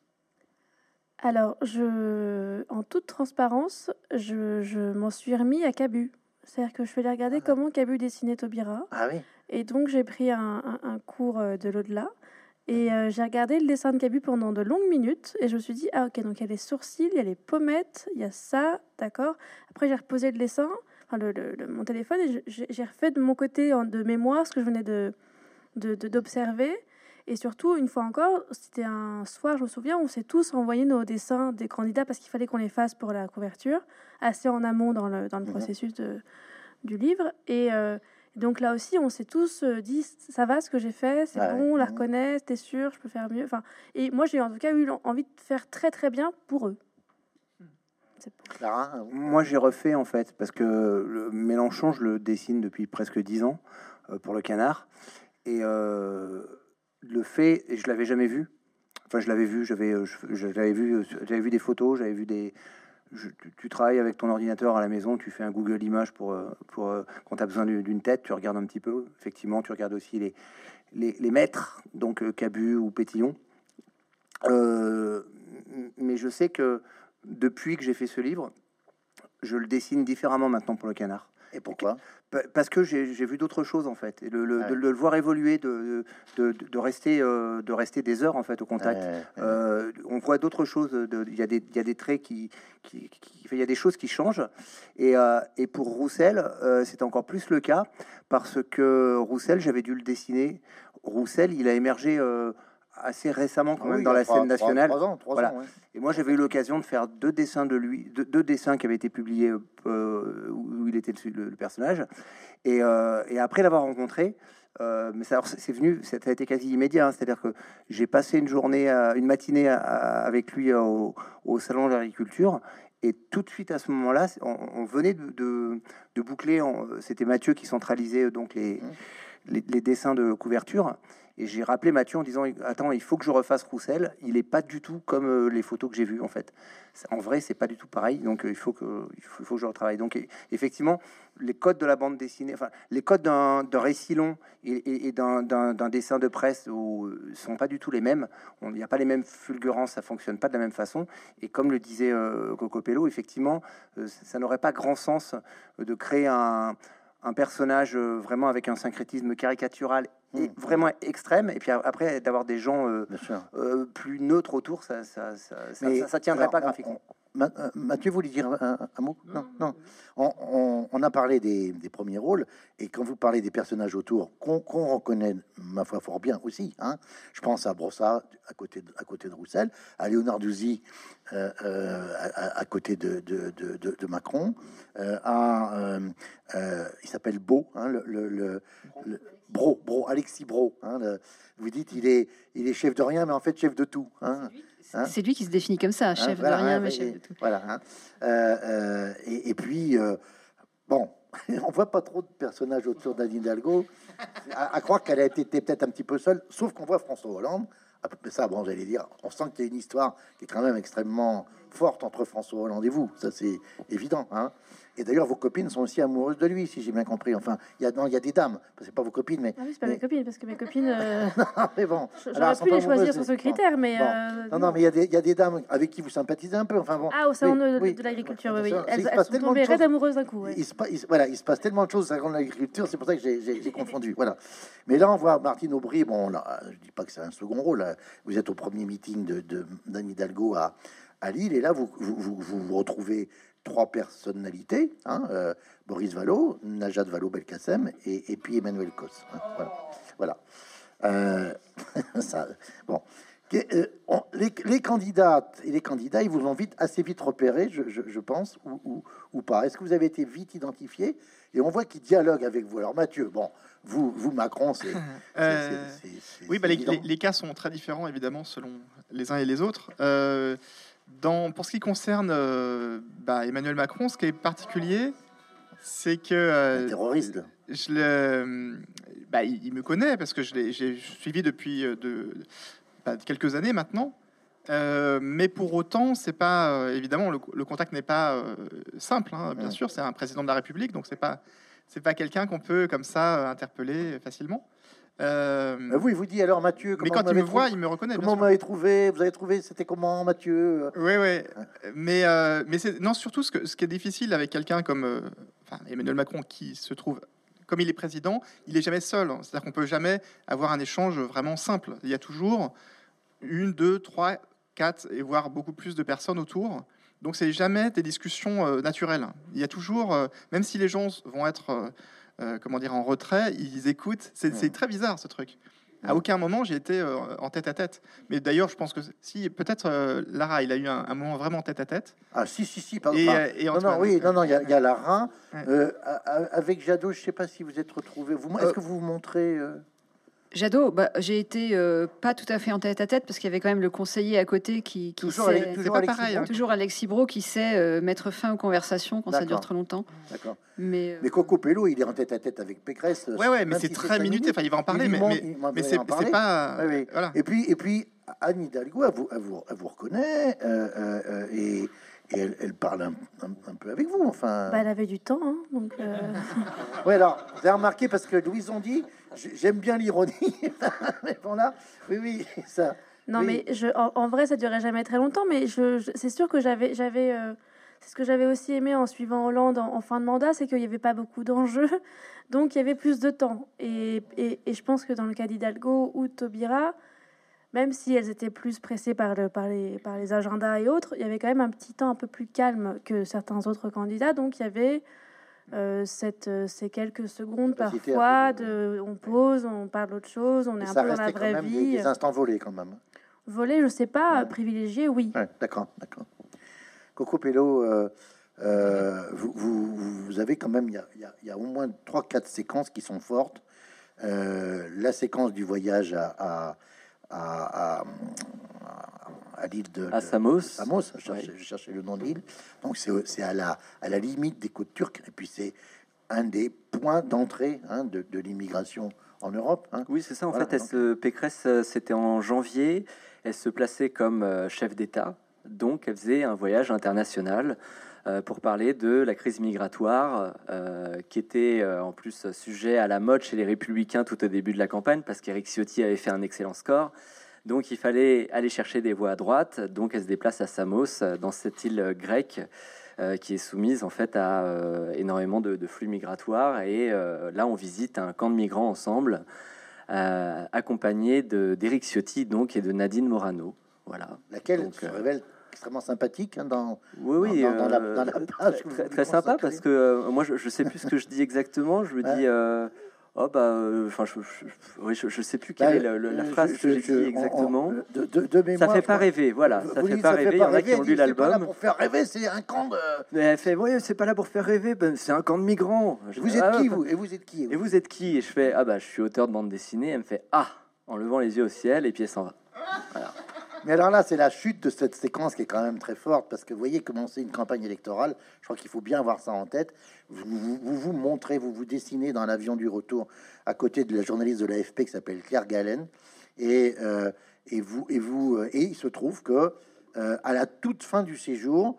Alors, je, en toute transparence, je, je m'en suis remis à Cabu. C'est-à-dire que je vais aller regarder ah. comment Cabu dessinait Tobira. Ah oui. Et donc, j'ai pris un, un, un cours de l'au-delà. Et euh, j'ai regardé le dessin de Cabu pendant de longues minutes et je me suis dit, ah ok, donc il y a les sourcils, il y a les pommettes, il y a ça, d'accord. Après j'ai reposé le dessin, enfin le, mon téléphone et j'ai refait de mon côté de mémoire ce que je venais de d'observer. et surtout, une fois encore, c'était un soir, je me souviens, on s'est tous envoyé nos dessins des candidats parce qu'il fallait qu'on les fasse pour la couverture, assez en amont dans le, dans le mmh processus de, du livre. Et, euh, donc là aussi, on s'est tous euh, dit, ça va ce que j'ai fait, c'est bon, on la reconnaît, t'es sûr, je peux faire mieux. Enfin, et moi, j'ai en tout cas eu envie de faire très très bien pour eux. Moi, j'ai refait en fait, parce que le Mélenchon, je le dessine depuis presque dix ans euh, pour le canard. Et euh, le fait, et je l'avais jamais vu. Enfin, je l'avais vu, j'avais, j'avais vu, j'avais vu des photos, j'avais vu des, tu, travailles avec ton ordinateur à la maison, tu fais un Google Images pour, pour quand tu as besoin d'une tête, tu regardes un petit peu. Effectivement, tu regardes aussi les, les, les maîtres, donc Cabu ou Pétillon. mais je sais que depuis que j'ai fait ce livre, je le dessine différemment maintenant pour le canard. Et pourquoi Parce que j'ai vu d'autres choses en fait. Et le, de, le voir évoluer, de, de, de, rester, euh, de rester des heures en fait au contact. Euh, on voit d'autres choses. Il y, a des, y a des traits qui, qui, il y a des choses qui changent. Et, euh, et pour Roussel, c'est encore plus le cas parce que Roussel, j'avais dû le dessiner. Roussel, il a émergé assez récemment quand ah même dans la scène nationale. voilà. Et moi j'avais eu l'occasion de faire deux dessins de lui, deux, dessins qui avaient été publiés euh, où il était le, personnage. Et, euh, et après l'avoir rencontré, euh, mais ça, c'est venu, ça a été quasi immédiat. Hein. C'est-à-dire que j'ai passé une journée, une matinée avec lui au, salon de l'agriculture. Et tout de suite à ce moment-là, on, venait de, de, boucler. C'était Mathieu qui centralisait donc les, les dessins de couverture. Et j'ai rappelé Mathieu en disant Attends, il faut que je refasse Roussel. Il n'est pas du tout comme euh, les photos que j'ai vues, en fait. En vrai, c'est pas du tout pareil. Donc, euh, il, faut que, il, faut, que je retravaille. Donc, effectivement, les codes de la bande dessinée, enfin, les codes d'un récit long et, d'un dessin de presse euh, sont pas du tout les mêmes. Il n'y a pas les mêmes fulgurances, ça fonctionne pas de la même façon. Et comme le disait Coco Pello, effectivement, ça n'aurait pas grand sens de créer un un personnage euh, vraiment avec un syncrétisme caricatural et mmh. vraiment extrême, et puis après d'avoir des gens euh, euh, plus neutres autour, ça ça, ça, ça, tiendrait pas graphiquement. Mathieu voulait dire un, mot? Non, non. On, a parlé des, premiers rôles, et quand vous parlez des personnages autour, qu'on reconnaît, ma foi, fort bien aussi. Hein, je pense à Brossard, à côté de, à côté de Roussel, à Léonard Douzy, euh, euh, à, côté de, de, Macron, euh, à, il s'appelle Beau, hein, le, le, Bro, Bro, Alexis Bro. Hein, vous dites, il est, il est chef de rien, mais en fait chef de tout. Hein. Hein c'est lui qui se définit comme ça, chef de rien, mais chef de tout. Voilà. Hein. Euh, euh, et, puis, euh, bon, on voit pas trop de personnages autour d'Anne Hidalgo, à, croire qu'elle a été peut-être un petit peu seule, sauf qu'on voit François Hollande. Ah, ça, bon, j'allais dire, on sent qu'il y a une histoire qui est quand même extrêmement forte entre François Hollande et vous, ça c'est évident. Hein. Et d'ailleurs, vos copines sont aussi amoureuses de lui, si j'ai bien compris. Enfin, il y a, non, il y a des dames. C'est pas vos copines, mais. Ah oui, c'est pas mes copines, parce que mes copines. Euh... mais bon. J'aurais pu les choisir sur ce critère, mais. Euh, non, non, mais il y, a des, il y, a des dames avec qui vous sympathisez un peu. Enfin bon. Ah, au salon de, l'agriculture, oui. oui. Elles, elles sont tombées très amoureuses d'un coup. Il, se, voilà, il se passe tellement de choses au salon de l'agriculture, c'est pour ça que j'ai confondu. Voilà. Mais là, on voit Martine Aubry. Bon, là, je dis pas que c'est un second rôle. Vous êtes au premier meeting de, d'Anne Hidalgo à, à Lille, et là, vous vous, vous, vous retrouvez trois personnalités, hein, euh, Boris Vallot, Najat Vallaud-Belkacem et, et, puis Emmanuel Cos. Hein, voilà. voilà. Euh, ça, bon. Euh, les, les, candidates et les candidats, ils vous ont vite, assez vite repéré, je, je, pense, ou, ou, ou pas. Est-ce que vous avez été vite identifié Et on voit qu'ils dialoguent avec vous? Alors Mathieu, bon, vous, vous Macron, c'est... oui, bah, les, les, cas sont très différents, évidemment, selon les uns et les autres. Euh, dans, pour ce qui concerne euh, bah, Emmanuel Macron, ce qui est particulier, c'est que euh, terroriste. Je le, bah, il, me connaît parce que je l'ai suivi depuis euh, de, bah, quelques années maintenant. mais pour autant, c'est pas évidemment le, contact n'est pas simple. Hein, bien sûr, c'est un président de la République, donc c'est pas c'est pas quelqu'un qu'on peut comme ça interpeller facilement. Euh... vous, il vous dit alors Mathieu. Mais quand il me voit, il me reconnaît. Comment vous m'avez trouvé Vous avez trouvé C'était comment Mathieu Oui, oui. Mais, euh, mais non surtout ce, que, ce qui est difficile avec quelqu'un comme euh, Emmanuel Macron qui se trouve comme il est président, il est jamais seul. C'est-à-dire qu'on peut jamais avoir un échange vraiment simple. Il y a toujours une, deux, trois, quatre et voire beaucoup plus de personnes autour. Donc c'est jamais des discussions euh, naturelles. Il y a toujours, même si les gens vont être euh, comment dire, en retrait, ils écoutent. C'est très bizarre ce truc. À aucun moment j'ai été euh, en tête à tête. Mais d'ailleurs, je pense que si, peut-être euh, Lara, il a eu un, moment vraiment tête à tête. Ah si, si, si. et, non, non, oui, non, non, il y, a, Lara avec Jadot. Je sais pas si vous êtes retrouvés. Vous, est-ce que vous vous montrez Jadot, bah, j'ai été euh, pas tout à fait en tête à tête parce qu'il y avait quand même le conseiller à côté qui, qui toujours, sait, toujours, Alexis pareil, hein. toujours Alexis Bro qui sait euh, mettre fin aux conversations quand ça dure trop longtemps. D'accord. Mais, euh, mais Coco Pello, il est en tête à tête avec Pécresse. Ouais, ouais, mais c'est très minuté. Enfin, il va en parler, mais, mais, c'est pas. Voilà. Et puis, et puis Anne Hidalgo, elle vous, elle vous, reconnaît et et elle, parle un, peu avec vous, enfin. Bah, elle avait du temps, hein, donc. Euh... oui, alors, vous avez remarqué parce que Louise on dit, j'aime bien l'ironie, oui, oui, ça. Non, mais je, en, vrai, ça durait jamais très longtemps, mais je, c'est sûr que j'avais, j'avais, euh, c'est ce que j'avais aussi aimé en suivant Hollande en, fin de mandat, c'est qu'il n'y avait pas beaucoup d'enjeux, donc il y avait plus de temps. Et, et, et je pense que dans le cas d'Hidalgo ou de Taubira, même si elles étaient plus pressées par, le, par, les, par les agendas et autres, il y avait quand même un petit temps un peu plus calme que certains autres candidats. Donc il y avait euh, cette, euh, ces quelques secondes parfois de, on pose, on parle d'autre chose, on est un peu dans la vraie vie. Des, des, instants volés quand même. Volés, je sais pas, privilégiés, oui. d'accord, d'accord. Coco Pello, euh, vous, vous, vous, avez quand même, il y a, y a, au moins 3-4 séquences qui sont fortes. la séquence du voyage à à, à, l'île de, à Samos. Samos, je cherchais, le nom de l'île. Donc c'est à la, à la limite des côtes turques. Et puis c'est un des points d'entrée hein, de, de l'immigration en Europe. Hein. Oui, c'est ça. En fait, elle se, Pécresse, euh, c'était en janvier. Elle se plaçait comme euh, chef d'État. Donc, elle faisait un voyage international euh, pour parler de la crise migratoire, euh, qui était euh, en plus sujet à la mode chez les républicains tout au début de la campagne, parce qu'Eric Ciotti avait fait un excellent score. Donc il fallait aller chercher des voix à droite. Donc elle se déplace à Samos, dans cette île grecque, qui est soumise en fait à énormément de, flux migratoires. Et là, on visite un camp de migrants ensemble, accompagné d'Eric Ciotti donc et de Nadine Morano. Voilà. Laquelle se révèle extrêmement sympathique hein, dans, oui, oui, dans, la, euh, page. Très, sympa parce que euh, moi, je, ne sais plus ce que je dis exactement. Je me dis. Euh, oh bah, enfin, je, je, je, sais plus quelle bah, est la, phrase que j'ai dit exactement. de, de, mémoire, ça fait pas rêver, voilà. Ça fait pas rêver. Il y en a qui ont lu l'album. Pour faire rêver, c'est un camp de. Mais elle fait, oui, c'est pas là pour faire rêver. Ben, c'est un camp de migrants. vous êtes ah, qui vous? Et vous êtes qui Et vous êtes qui? Et je fais, ah bah, je suis auteur de bande dessinée. Elle me fait, ah, en levant les yeux au ciel, et puis elle s'en va. Voilà. Mais alors là, c'est la chute de cette séquence qui est quand même très forte, parce que vous voyez comment c'est une campagne électorale. Je crois qu'il faut bien avoir ça en tête. Vous vous, montrez, vous vous dessinez dans l'avion du retour à côté de la journaliste de l'AFP qui s'appelle Claire Galen. Et, euh, et, vous, et, vous, euh, et il se trouve que euh, à la toute fin du séjour,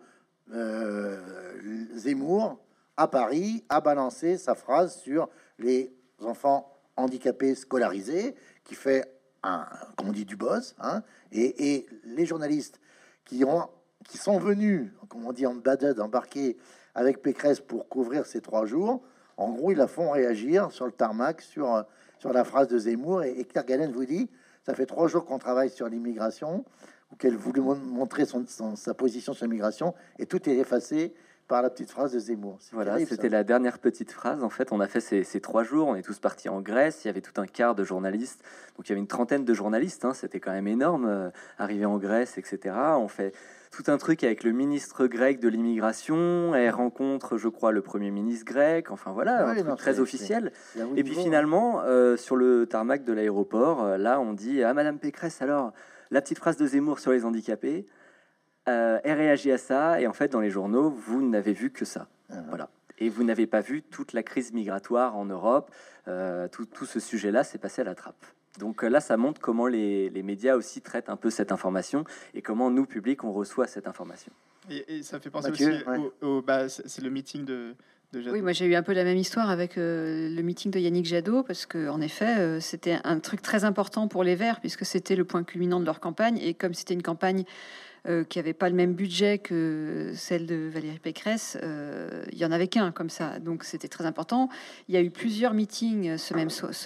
Zemmour, à Paris, a balancé sa phrase sur les enfants handicapés scolarisés, qui fait un, comme on dit, du buzz. Hein, et, les journalistes qui, ont, qui sont venus, comme on dit en baded, embarqués avec Pécresse pour couvrir ces trois jours, en gros, ils la font réagir sur le tarmac, sur, sur la phrase de Zemmour. Et, Claire Galen vous dit, ça fait trois jours qu'on travaille sur l'immigration, ou qu'elle voulait montrer son, sa position sur l'immigration, et tout est effacé par la petite phrase de Zemmour. Voilà, c'était la dernière petite phrase. En fait, on a fait ces, trois jours. On est tous partis en Grèce. Il y avait tout un quart de journalistes. Donc, il y avait une trentaine de journalistes. Hein. C'était quand même énorme. Euh, arriver en Grèce, etc. On fait tout un truc avec le ministre grec de l'immigration. Elle rencontre, je crois, le premier ministre grec. Enfin, voilà, un truc très officiel. Et puis, finalement, euh, sur le tarmac de l'aéroport, euh, là, on dit à Madame Pécresse, alors, la petite phrase de Zemmour sur les handicapés. Euh, elle réagit à ça, et en fait, dans les journaux, vous n'avez vu que ça. Ah. Voilà. Et vous n'avez pas vu toute la crise migratoire en Europe. Euh, tout, tout, ce sujet-là s'est passé à la trappe. Donc euh, là, ça montre comment les, les, médias aussi traitent un peu cette information et comment nous, publics, on reçoit cette information. Et, ça fait penser aussi au, bah, c'est le meeting de, oui, moi j'ai eu un peu la même histoire avec le meeting de Yannick Jadot, parce que en effet, c'était un truc très important pour les Verts, puisque c'était le point culminant de leur campagne, et comme c'était une campagne euh, qui n'avait pas le même budget que celle de Valérie Pécresse, euh, il y en avait qu'un comme ça. Donc c'était très important. Il y a eu plusieurs meetings ce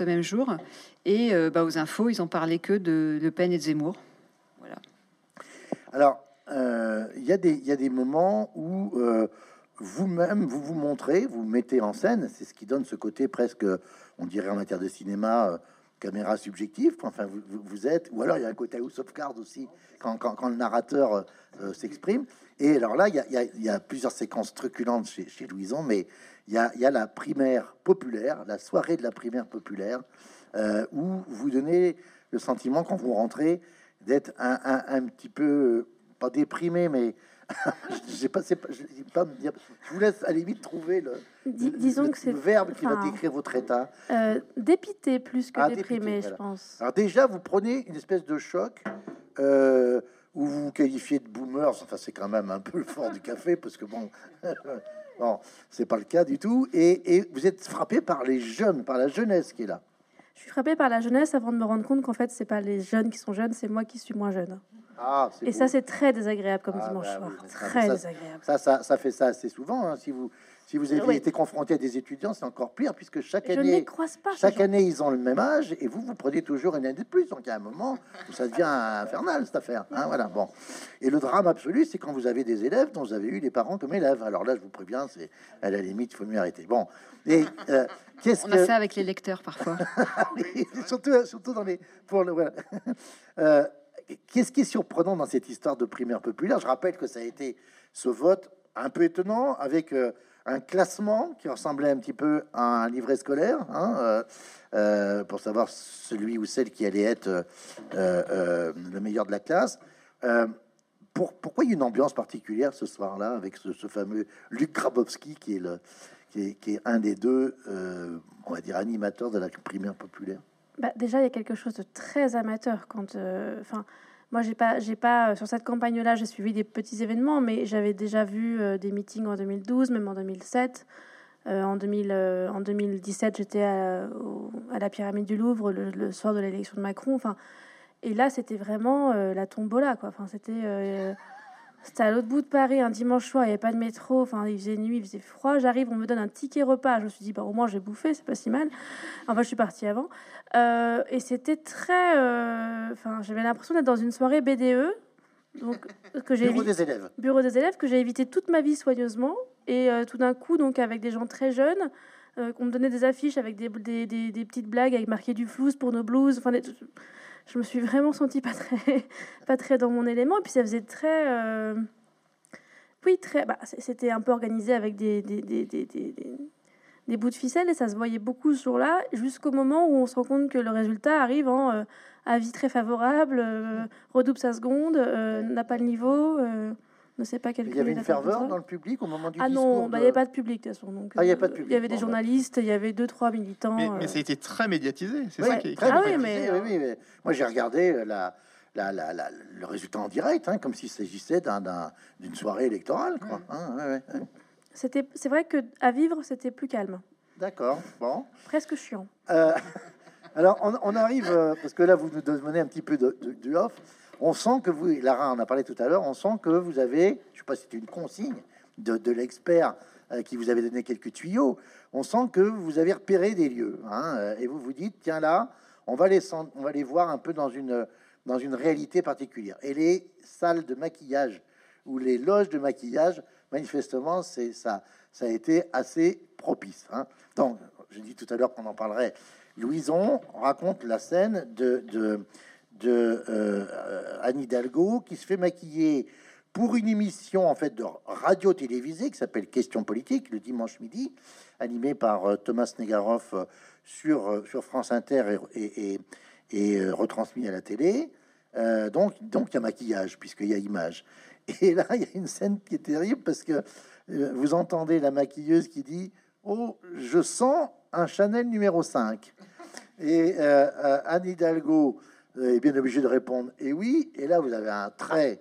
même, jour. Et euh, bah, aux infos, ils ont parlé que de Le Pen et de Zemmour. Voilà. Alors, il y a des moments où vous-même, vous vous montrez, vous mettez en scène. C'est ce qui donne ce côté presque, on dirait en matière de cinéma, caméra subjective. Enfin, vous, vous, êtes, ou alors il y a un côté House of Cards aussi quand, quand, le narrateur euh, euh, s'exprime. Et alors là, il y, a, plusieurs séquences truculentes chez, chez Louison, mais il y, a, y a la primaire populaire, la soirée de la primaire populaire, euh, où vous donnez le sentiment quand vous rentrez d'être un, un, un, petit peu pas déprimé, mais j'ai pas, je, pas je vous laisse à la limite trouver le, disons que c'est verbe qui va décrire votre état. Euh, dépité plus que ah, déprimé, je pense. Alors déjà, vous prenez une espèce de choc euh, ou vous vous qualifiez de boomers, enfin c'est quand même un peu le fort du café, parce que bon, c'est pas le cas du tout, et, et vous êtes frappé par les jeunes, par la jeunesse qui est là. Je suis frappé par la jeunesse avant de me rendre compte qu'en fait, c'est pas les jeunes qui sont jeunes, c'est moi qui suis moins jeune. Ah, et ça, c'est très désagréable comme ah, dimanche bah soir. très désagréable. Ça, ça, ça, fait ça assez souvent. Hein. Si vous si vous avez été confronté à des étudiants, c'est encore pire puisque chaque année, chaque année, ils ont le même âge et vous, vous prenez toujours une année de plus. Donc il y a un moment où ça devient infernal cette affaire. Hein, voilà. Bon. Et le drame absolu, c'est quand vous avez des élèves dont vous avez eu les parents comme élèves. Alors là, je vous préviens, c'est à la limite, il faut mieux arrêter. Bon. Et euh, qu'est-ce On a ça avec les lecteurs parfois. surtout, surtout dans les pour le voilà. Euh, qu'est-ce qui est surprenant dans cette histoire de primaire populaire? Je rappelle que ça a été ce vote un peu étonnant avec euh, un classement qui ressemblait un petit peu à un livret scolaire, hein, euh, euh, pour savoir celui ou celle qui allait être le meilleur de la classe. Pour, pourquoi il y a une ambiance particulière ce soir-là avec ce, fameux Luc Grabowski qui est, le, qui est, un des deux, on va dire, animateurs de la primaire populaire? Bah, Déjà, il y a quelque chose de très amateur quand... enfin moi, j'ai pas, j'ai pas euh, sur cette campagne-là, j'ai suivi des petits événements, mais j'avais déjà vu euh, des meetings en 2012, même en 2007. Euh, en, 2000, en 2017, j'étais à, la pyramide du Louvre le, soir de l'élection de Macron. Enfin, et là, c'était vraiment la tombola, quoi. Enfin, c'était c'était à l'autre bout de Paris un dimanche soir, il n'y avait pas de métro, enfin il faisait nuit, il faisait froid. J'arrive, on me donne un ticket repas. Je me suis dit, bah, au moins j'ai bouffé, c'est pas si mal. Enfin, je suis partie avant. Euh, et c'était très. Euh, enfin, j'avais l'impression d'être dans une soirée BDE. Donc, que j'ai bureau des élèves. Bureau des élèves que j'ai évité toute ma vie soigneusement. Et euh, tout d'un coup, donc avec des gens très jeunes, qu'on me donnait des affiches avec des, des, des, petites blagues avec marqué du flou pour nos blues. Enfin, je me suis vraiment sentie pas très, pas très dans mon élément. Et puis ça faisait très. Euh, oui, très. Bah, c'était un peu organisé avec des des, des, des, des, bouts de ficelle et ça se voyait beaucoup ce jour-là, jusqu'au moment où on se rend compte que le résultat arrive en euh, avis très favorable, euh, redouble sa seconde, n'a pas le niveau ne sait pas Il y avait une ferveur dans le public au moment du ah discours. Ah non, bah, il n'y avait pas de public de toute façon. Donc, ah, il y a pas de public. Il y avait des journalistes, il y avait deux trois militants. Mais, mais, ça a été très médiatisé, c'est ça qui est. Très ah oui, mais, oui, oui, mais moi j'ai regardé la, la, la, le résultat en direct, hein, comme s'il s'agissait d'une soirée électorale, quoi. Hein, c'était, c'est vrai que à vivre, c'était plus calme. D'accord, bon. Presque chiant. Euh, alors, on, arrive, euh, parce que là, vous nous donnez un petit peu de, de, du off on sent que vous, Lara en a parlé tout à l'heure, on sent que vous avez, je sais pas si c'était une consigne de, l'expert euh, qui vous avait donné quelques tuyaux, on sent que vous avez repéré des lieux, hein, euh, et vous vous dites, tiens là, on va les, on va les voir un peu dans une, dans une réalité particulière. Et les salles de maquillage ou les loges de maquillage, manifestement, c'est ça, ça a été assez propice. Hein. Donc, je dis tout à l'heure qu'on en parlerait. Louison raconte la scène de, de de euh, Anne Hidalgo qui se fait maquiller pour une émission en fait de radio télévisée qui s'appelle Question politique le dimanche midi, animée par euh, Thomas Negaroff euh, sur, sur France Inter et, et, retransmis à la télé. donc donc il y a maquillage puisqu'il y a image. Et là il y a une scène qui est terrible parce que vous entendez la maquilleuse qui dit Oh, je sens un Chanel numéro 5. Et Anne Hidalgo vous est bien obligé de répondre et oui. Et là, vous avez un trait,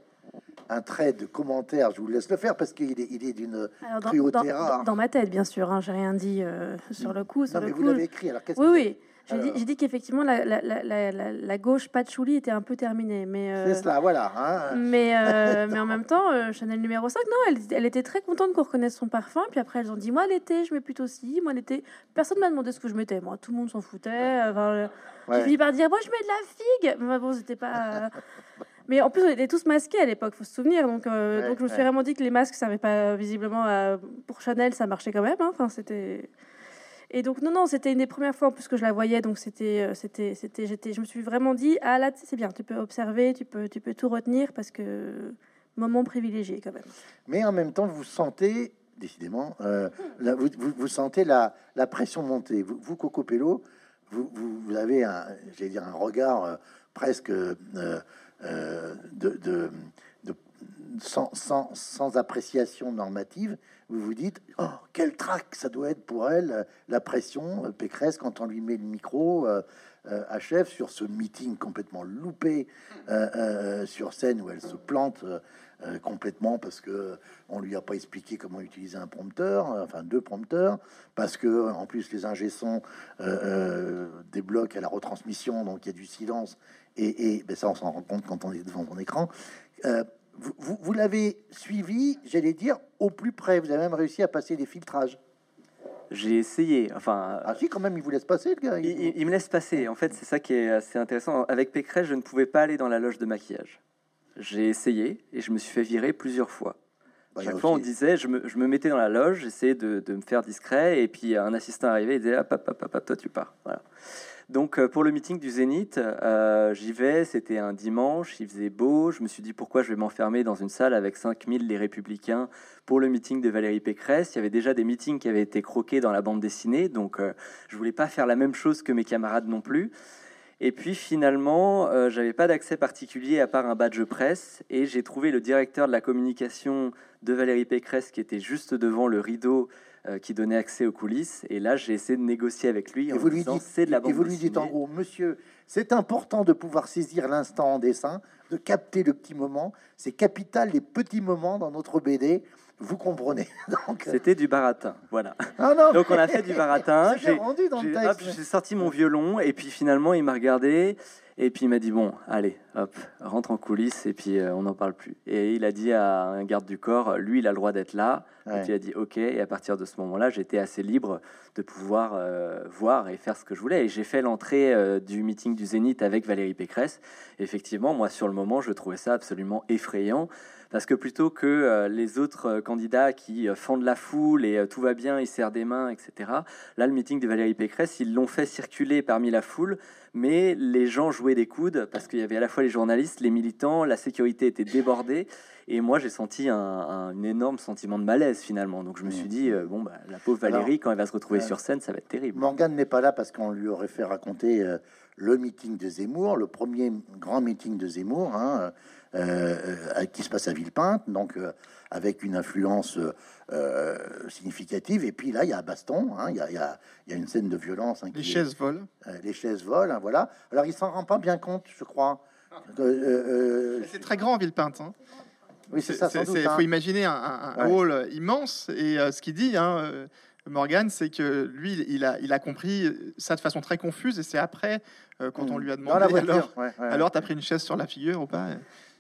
un trait de commentaire. Je vous laisse le faire parce qu'il est, il est d'une cruauté dans, rare. Dans, ma tête, bien sûr. Hein, J'ai rien dit euh, sur le coup. non, mais vous l'avez écrit. Alors, oui, oui. J'ai dit, qu'effectivement la, la, la, la, gauche patchouli était un peu terminée, mais euh, c'est cela, voilà. Hein. Mais euh, mais en même temps, euh, Chanel numéro 5, non, elle, elle était très contente qu'on reconnaisse son parfum. Puis après, elles ont dit moi l'été, je mets plutôt si, moi l'été, personne m'a demandé ce que je mettais. Moi, tout le monde s'en foutait. Enfin, J'ai fini par dire moi je mets de la figue. Mais bon, c'était pas. Mais en plus, on était tous masqués à l'époque, faut se souvenir. Donc, donc je me suis vraiment dit que les masques, ça n'avait pas visiblement pour Chanel, ça marchait quand même. Hein. Enfin, c'était. Et donc, non, non, c'était une des premières fois en plus que je la voyais. Donc, c'était, euh, c'était, c'était, j'étais, je me suis vraiment dit, ah là, c'est bien, tu peux observer, tu peux, tu peux tout retenir parce que moment privilégié quand même. Mais en même temps, vous sentez, décidément, euh, vous, vous, sentez la, la, pression monter. Vous, vous Coco Pello, vous, vous, avez un, j'allais dire, un regard euh, presque de, de, de sans, sans, sans, appréciation normative, vous vous dites oh, quel trac ça doit être pour elle, la pression, euh, Pécresse, quand on lui met le micro, euh, achève sur ce meeting complètement loupé sur scène où elle se plante complètement parce que on lui a pas expliqué comment utiliser un prompteur, enfin deux prompteurs, parce que en plus les ingé son débloquent à la retransmission, donc il y a du silence et, ben ça on s'en rend compte quand on est devant mon écran vous, l'avez suivi, j'allais dire, au plus près. Vous avez même réussi à passer les filtrages. J'ai essayé. Enfin, ah si, quand même, il vous laisse passer, le gars. Il, me laisse passer. En fait, c'est ça qui est assez intéressant. Avec Pécresse, je ne pouvais pas aller dans la loge de maquillage. J'ai essayé et je me suis fait virer plusieurs fois. Bah, Chaque fois, on disait, je me, je me, mettais dans la loge, j'essayais de, de, me faire discret, et puis un assistant arrivait, il disait, ah, papa, papa, toi tu pars. Voilà. Donc euh, pour le meeting du Zénith, euh, j'y vais, c'était un dimanche, il faisait beau, je me suis dit pourquoi je vais m'enfermer dans une salle avec 5000 les républicains pour le meeting de Valérie Pécresse? Il y avait déjà des meetings qui avaient été croqués dans la bande dessinée, donc euh, je voulais pas faire la même chose que mes camarades non plus. Et puis finalement, j'avais pas d'accès particulier à part un badge presse, et j'ai trouvé le directeur de la communication de Valérie Pécresse qui était juste devant le rideau euh, qui donnait accès aux coulisses. Et là, j'ai essayé de négocier avec lui. Et vous lui dites, de la et vous lui dites en gros, monsieur, c'est important de pouvoir saisir l'instant en dessin, de capter le petit moment. C'est capital les petits moments dans notre BD. Vous comprenez. Euh, C'était du baratin, voilà. Ah Donc on a fait du baratin. J'ai sorti mon violon et puis finalement il m'a regardé et puis il m'a dit bon, allez, hop, rentre en coulisses et puis euh, on n'en parle plus. Et il a dit à un garde du corps, lui, il a le droit d'être là. Et puis il a dit ok. Et à partir de ce moment-là, j'étais assez libre de pouvoir euh, voir et faire ce que je voulais. Et j'ai fait l'entrée euh, du meeting du Zénith avec Valérie Pécresse. effectivement, moi, sur le moment, je trouvais ça absolument effrayant parce que plutôt que les autres candidats qui fendent la foule et tout va bien, ils serrent des mains, etc. Là, le meeting de Valérie Pécresse, ils l'ont fait circuler parmi la foule mais les gens jouaient des coudes parce qu'il y avait à la fois les journalistes, les militants, la sécurité était débordée. Et moi, j'ai senti un, énorme sentiment de malaise finalement. Donc je me suis dit, euh, bon, bah, la pauvre Valérie, quand elle va se retrouver euh, sur scène, ça va être terrible. Morgane n'est pas là parce qu'on lui aurait fait raconter euh, le meeting de Zemmour, le premier grand meeting de Zemmour, hein, qui se passe à Villepinte, donc avec une influence euh, significative. Et puis là, il y a un baston, hein, il, y a, y a, y a, une scène de violence. Hein, les chaises volent. Euh, les chaises volent, hein, voilà. Alors, il s'en rend pas bien compte, je crois. Euh, c'est très grand, Villepinte. Hein. Oui, c'est ça. Il faut imaginer un, un, hall immense. Et ce qu'il dit, hein, Morgan, c'est que lui, il a, il a compris ça de façon très confuse. Et c'est après, quand on mm. lui a demandé alors, alors tu as pris une chaise sur la figure ou pas?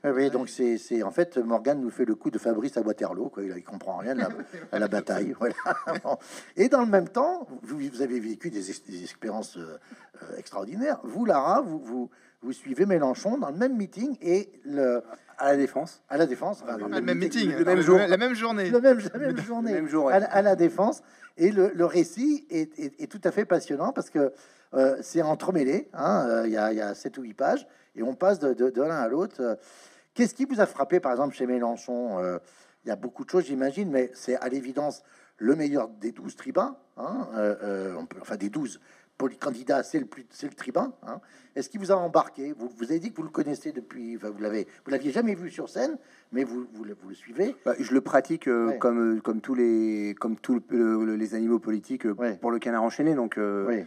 Oui, donc c'est en fait Morgan nous fait le coup de Fabrice à Waterloo, quoi. Il, comprend rien à la, bataille. Et dans le même temps, vous, vous avez vécu des, des expériences euh, euh, extraordinaires. Vous, Lara, vous, vous, vous, suivez Mélenchon dans le même meeting et le à la défense. À la défense. le, même meeting, le même jour, la même journée, le même, la même journée, même jour, à, la défense. Et le, le récit est, est, tout à fait passionnant parce que euh, c'est entremêlé. Hein, il y, a, y a 7 ou 8 pages et on passe de, de, de l'un à l'autre. Qu'est-ce qui vous a frappé, par exemple, chez Mélenchon? Euh, Il y a beaucoup de choses, j'imagine, mais c'est à l'évidence le meilleur des douze tribuns, hein, euh, euh, on peut, enfin des douze candidats, c'est le plus, c'est le tribun. Hein. Est-ce qu'il vous a embarqué? Vous, vous avez dit que vous le connaissez depuis, vous l'avez, vous l'aviez jamais vu sur scène, mais vous, vous, le, suivez. Bah, je le pratique comme comme tous les comme tous les animaux politiques pour le canard enchaîné. Donc, mais,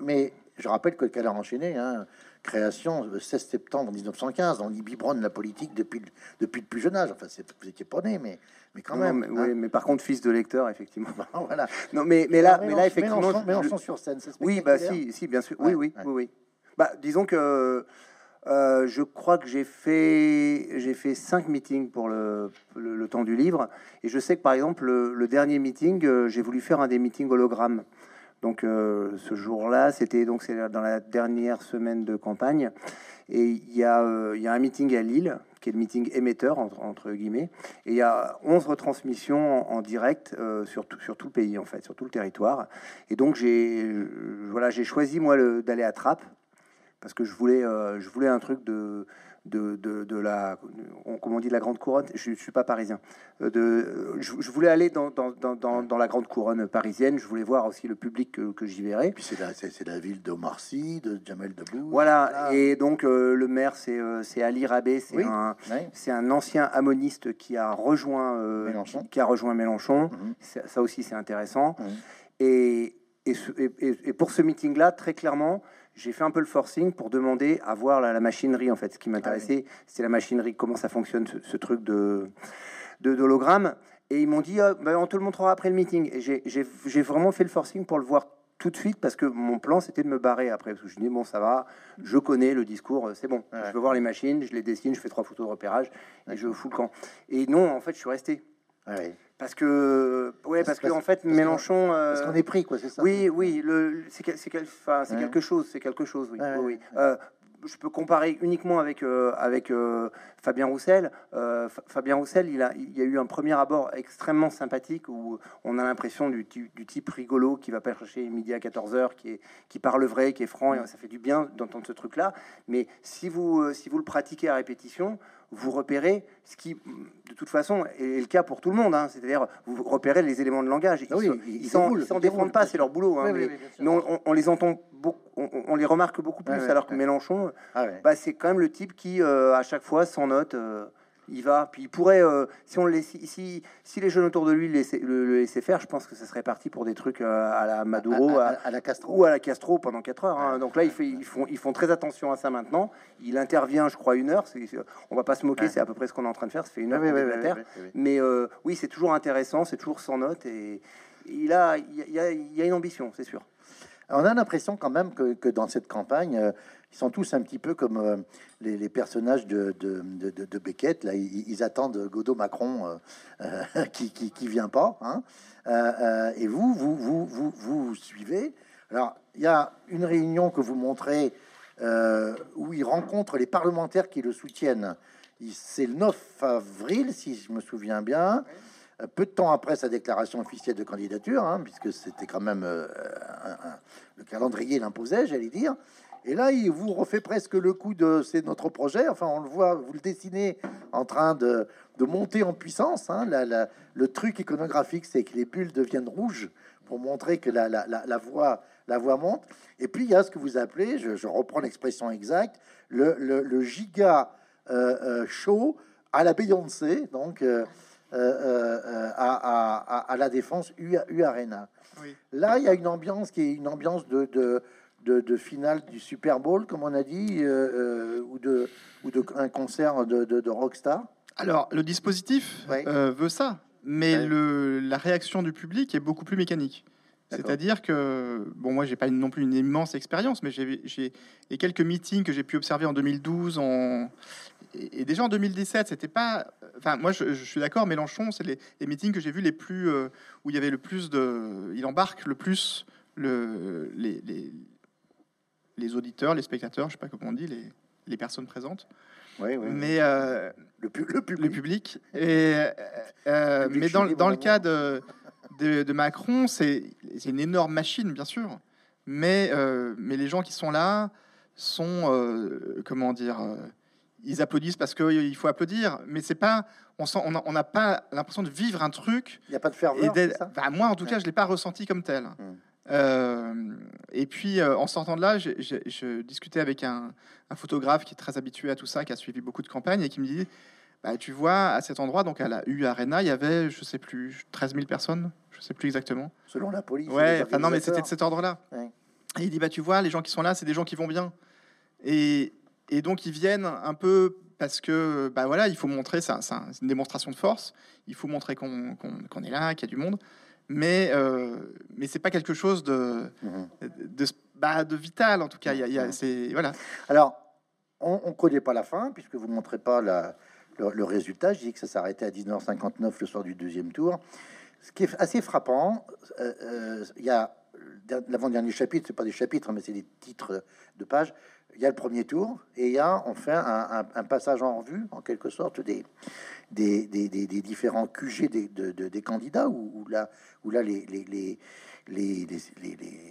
mais, je rappelle que le canard enchaîné, hein, création le 16 septembre 1915. On y biberonne la politique depuis, depuis le plus jeune âge. Enfin, vous étiez pas né, mais, mais quand même. mais, oui, hein. mais par contre, fils de lecteur, effectivement. voilà. Non, mais, mais là, mais là effectivement. Mélenchon, sur scène, Oui, bah si, si, bien sûr. oui, oui, oui, oui. Bah, disons que. Euh, je crois que j'ai fait j'ai fait cinq meetings pour le, le, temps du livre et je sais que par exemple le, dernier meeting euh, j'ai voulu faire un des meetings hologrammes donc euh, ce jour-là, c'était donc c'est dans la dernière semaine de campagne. Et il y, a, euh, y a un meeting à Lille, qui est le meeting émetteur, entre, guillemets. Et il y a 11 retransmissions en, direct euh, sur, tout, sur tout le pays, en fait, sur tout le territoire. Et donc j'ai voilà, j'ai choisi, moi, d'aller à Trappes, parce que je voulais, je voulais un truc de de, de, la, comment on dit, la grande couronne. Je, ne suis pas parisien. Euh, de, je, voulais aller dans, dans, dans, dans, la grande couronne parisienne. Je voulais voir aussi le public que, j'y verrais. Puis c'est la, c'est, la ville d'Omar Sy, de Jamel Debbouze. Voilà. Et donc euh, le maire, c'est, euh, c'est Ali Rabé. C'est un, c'est un ancien ammoniste qui a rejoint Mélenchon. Qui a rejoint Mélenchon. Mhm. Ça aussi, c'est intéressant. Mhm. Et, et, et, pour ce meeting-là, très clairement, j'ai fait un peu le forcing pour demander à voir la, machinerie en fait. Ce qui m'intéressait, ah c'est la machinerie, comment ça fonctionne ce, truc de d'hologramme. Et ils m'ont dit, ah, ben, on te le montrera après le meeting. Et j'ai vraiment fait le forcing pour le voir tout de suite parce que mon plan c'était de me barrer après. Parce que je dis, bon, ça va, je connais le discours, c'est bon. Je veux voir les machines, je les dessine, je fais trois photos de repérage et je fous le camp. Et non, en fait, je suis resté. Parce que, ouais, parce, que en fait, Mélenchon. parce qu'on est pris, quoi, c'est ça. Oui, oui, c'est quelque chose, c'est quelque chose, oui. oui, euh, je peux comparer uniquement avec, euh, avec euh, Fabien Roussel. Euh, Fabien Roussel, il, a, il y a eu un premier abord extrêmement sympathique où on a l'impression du, type rigolo qui va pas chercher midi à 14h, qui, est, qui parle vrai, qui est franc, et ça fait du bien d'entendre ce truc-là. Mais si vous, si vous le pratiquez à répétition, vous repérez ce qui, de toute façon, est le cas pour tout le monde. Hein. C'est-à-dire, vous repérez les éléments de langage. Ils ah ils s'en défendent pas, c'est leur boulot. Hein, mais, on, les entend beaucoup, on, les remarque beaucoup plus. alors que Mélenchon, ah bah, c'est quand même le type qui, euh, à chaque fois, s'en note. Euh, il va. Puis il pourrait, euh, si on le si, si les jeunes autour de lui le laissaient, le, laissaient faire, je pense que ça serait parti pour des trucs euh, à la Maduro, à, la Castro ou à la Castro pendant 4 heures. Hein. Donc là, ils, ils, font, ils font très attention à ça maintenant. Il intervient, je crois, une heure. On va pas se moquer, c'est à peu près ce qu'on est en train de faire. Ça fait une heure Mais euh, oui, c'est toujours intéressant, c'est toujours sans note et il a, il y a, il y a une ambition, c'est sûr. On a l'impression quand même que, que, dans cette campagne, ils sont tous un petit peu comme euh, les, personnages de, Beckett. Là, ils, attendent Godot Macron euh, euh, qui, qui, vient pas. Hein. et vous, vous, vous, vous, vous suivez. Alors, il y a une réunion que vous montrez où il rencontre les parlementaires qui le soutiennent. C'est le 9 avril, si je me souviens bien. Peu de temps après sa déclaration officielle de candidature, hein, puisque c'était quand même le calendrier l'imposait, j'allais dire. Et là, il vous refait presque le coup de c'est notre projet. Enfin, on le voit, vous le dessinez en train de, de monter en puissance. Hein. le truc iconographique, c'est que les bulles deviennent rouges pour montrer que la, la, voix, la voix monte. Et puis, il y a ce que vous appelez, je, reprends l'expression exacte, le, le, giga euh, euh, show à la Beyoncé, donc euh, à, à, la défense U, U Arena. Là, il y a une ambiance qui est une ambiance de, de de, finale du Super Bowl, comme on a dit, euh, euh, ou de ou de un concert de, de, rockstar Alors, le dispositif euh, veut ça, mais le, la réaction du public est beaucoup plus mécanique. C'est-à-dire que, bon, moi, j'ai pas non plus une immense expérience, mais j'ai les quelques meetings que j'ai pu observer en 2012, en, et, déjà en 2017, c'était pas. Enfin, moi, je, suis d'accord, Mélenchon, c'est les, meetings que j'ai vus les plus. où il y avait le plus de. Il embarque le plus le, les, les auditeurs, les spectateurs, je sais pas comment on dit, les, les personnes présentes. Oui, oui. Mais euh, le, le, public. le, public. Et, euh, mais dans, dans le cas de, de, Macron, c'est une énorme machine, bien sûr. Mais, euh, mais les gens qui sont là sont, comment dire, ils applaudissent parce qu'il faut applaudir. Mais c'est pas, on n'a on pas l'impression de vivre un truc. Il n'y a pas de ferveur. Bah, moi, en tout cas, je l'ai pas ressenti comme tel. Hum. Euh, et puis, euh, en sortant de là, je, discutais avec un, photographe qui est très habitué à tout ça, qui a suivi beaucoup de campagnes et qui me dit bah, Tu vois, à cet endroit, donc à la U Arena, il y avait, je sais plus, 13 000 personnes, je sais plus exactement. Selon la police. Ouais, enfin non, mais c'était de cet ordre-là. Et il dit Bah, tu vois, les gens qui sont là, c'est des gens qui vont bien. Et, et donc, ils viennent un peu parce que, bah voilà, il faut montrer, c'est une démonstration de force, il faut montrer qu'on est là, qu'il y a du monde mais euh, mais c'est pas quelque chose de mhm. de, bah, de, vital en tout cas. Il y a, c'est voilà. Alors on, ne connaît pas la fin puisque vous montrez pas la, le, résultat. Je dis que ça s'arrêtait à 19h59 le soir du deuxième tour. Ce qui est assez frappant, euh, euh, il y a l'avant-dernier chapitre, c'est pas des chapitres, mais c'est des titres de pages. Il y a le premier tour et il y a enfin un, un passage en revue, en quelque sorte, des, différents QG des, candidats, où, là, où là les,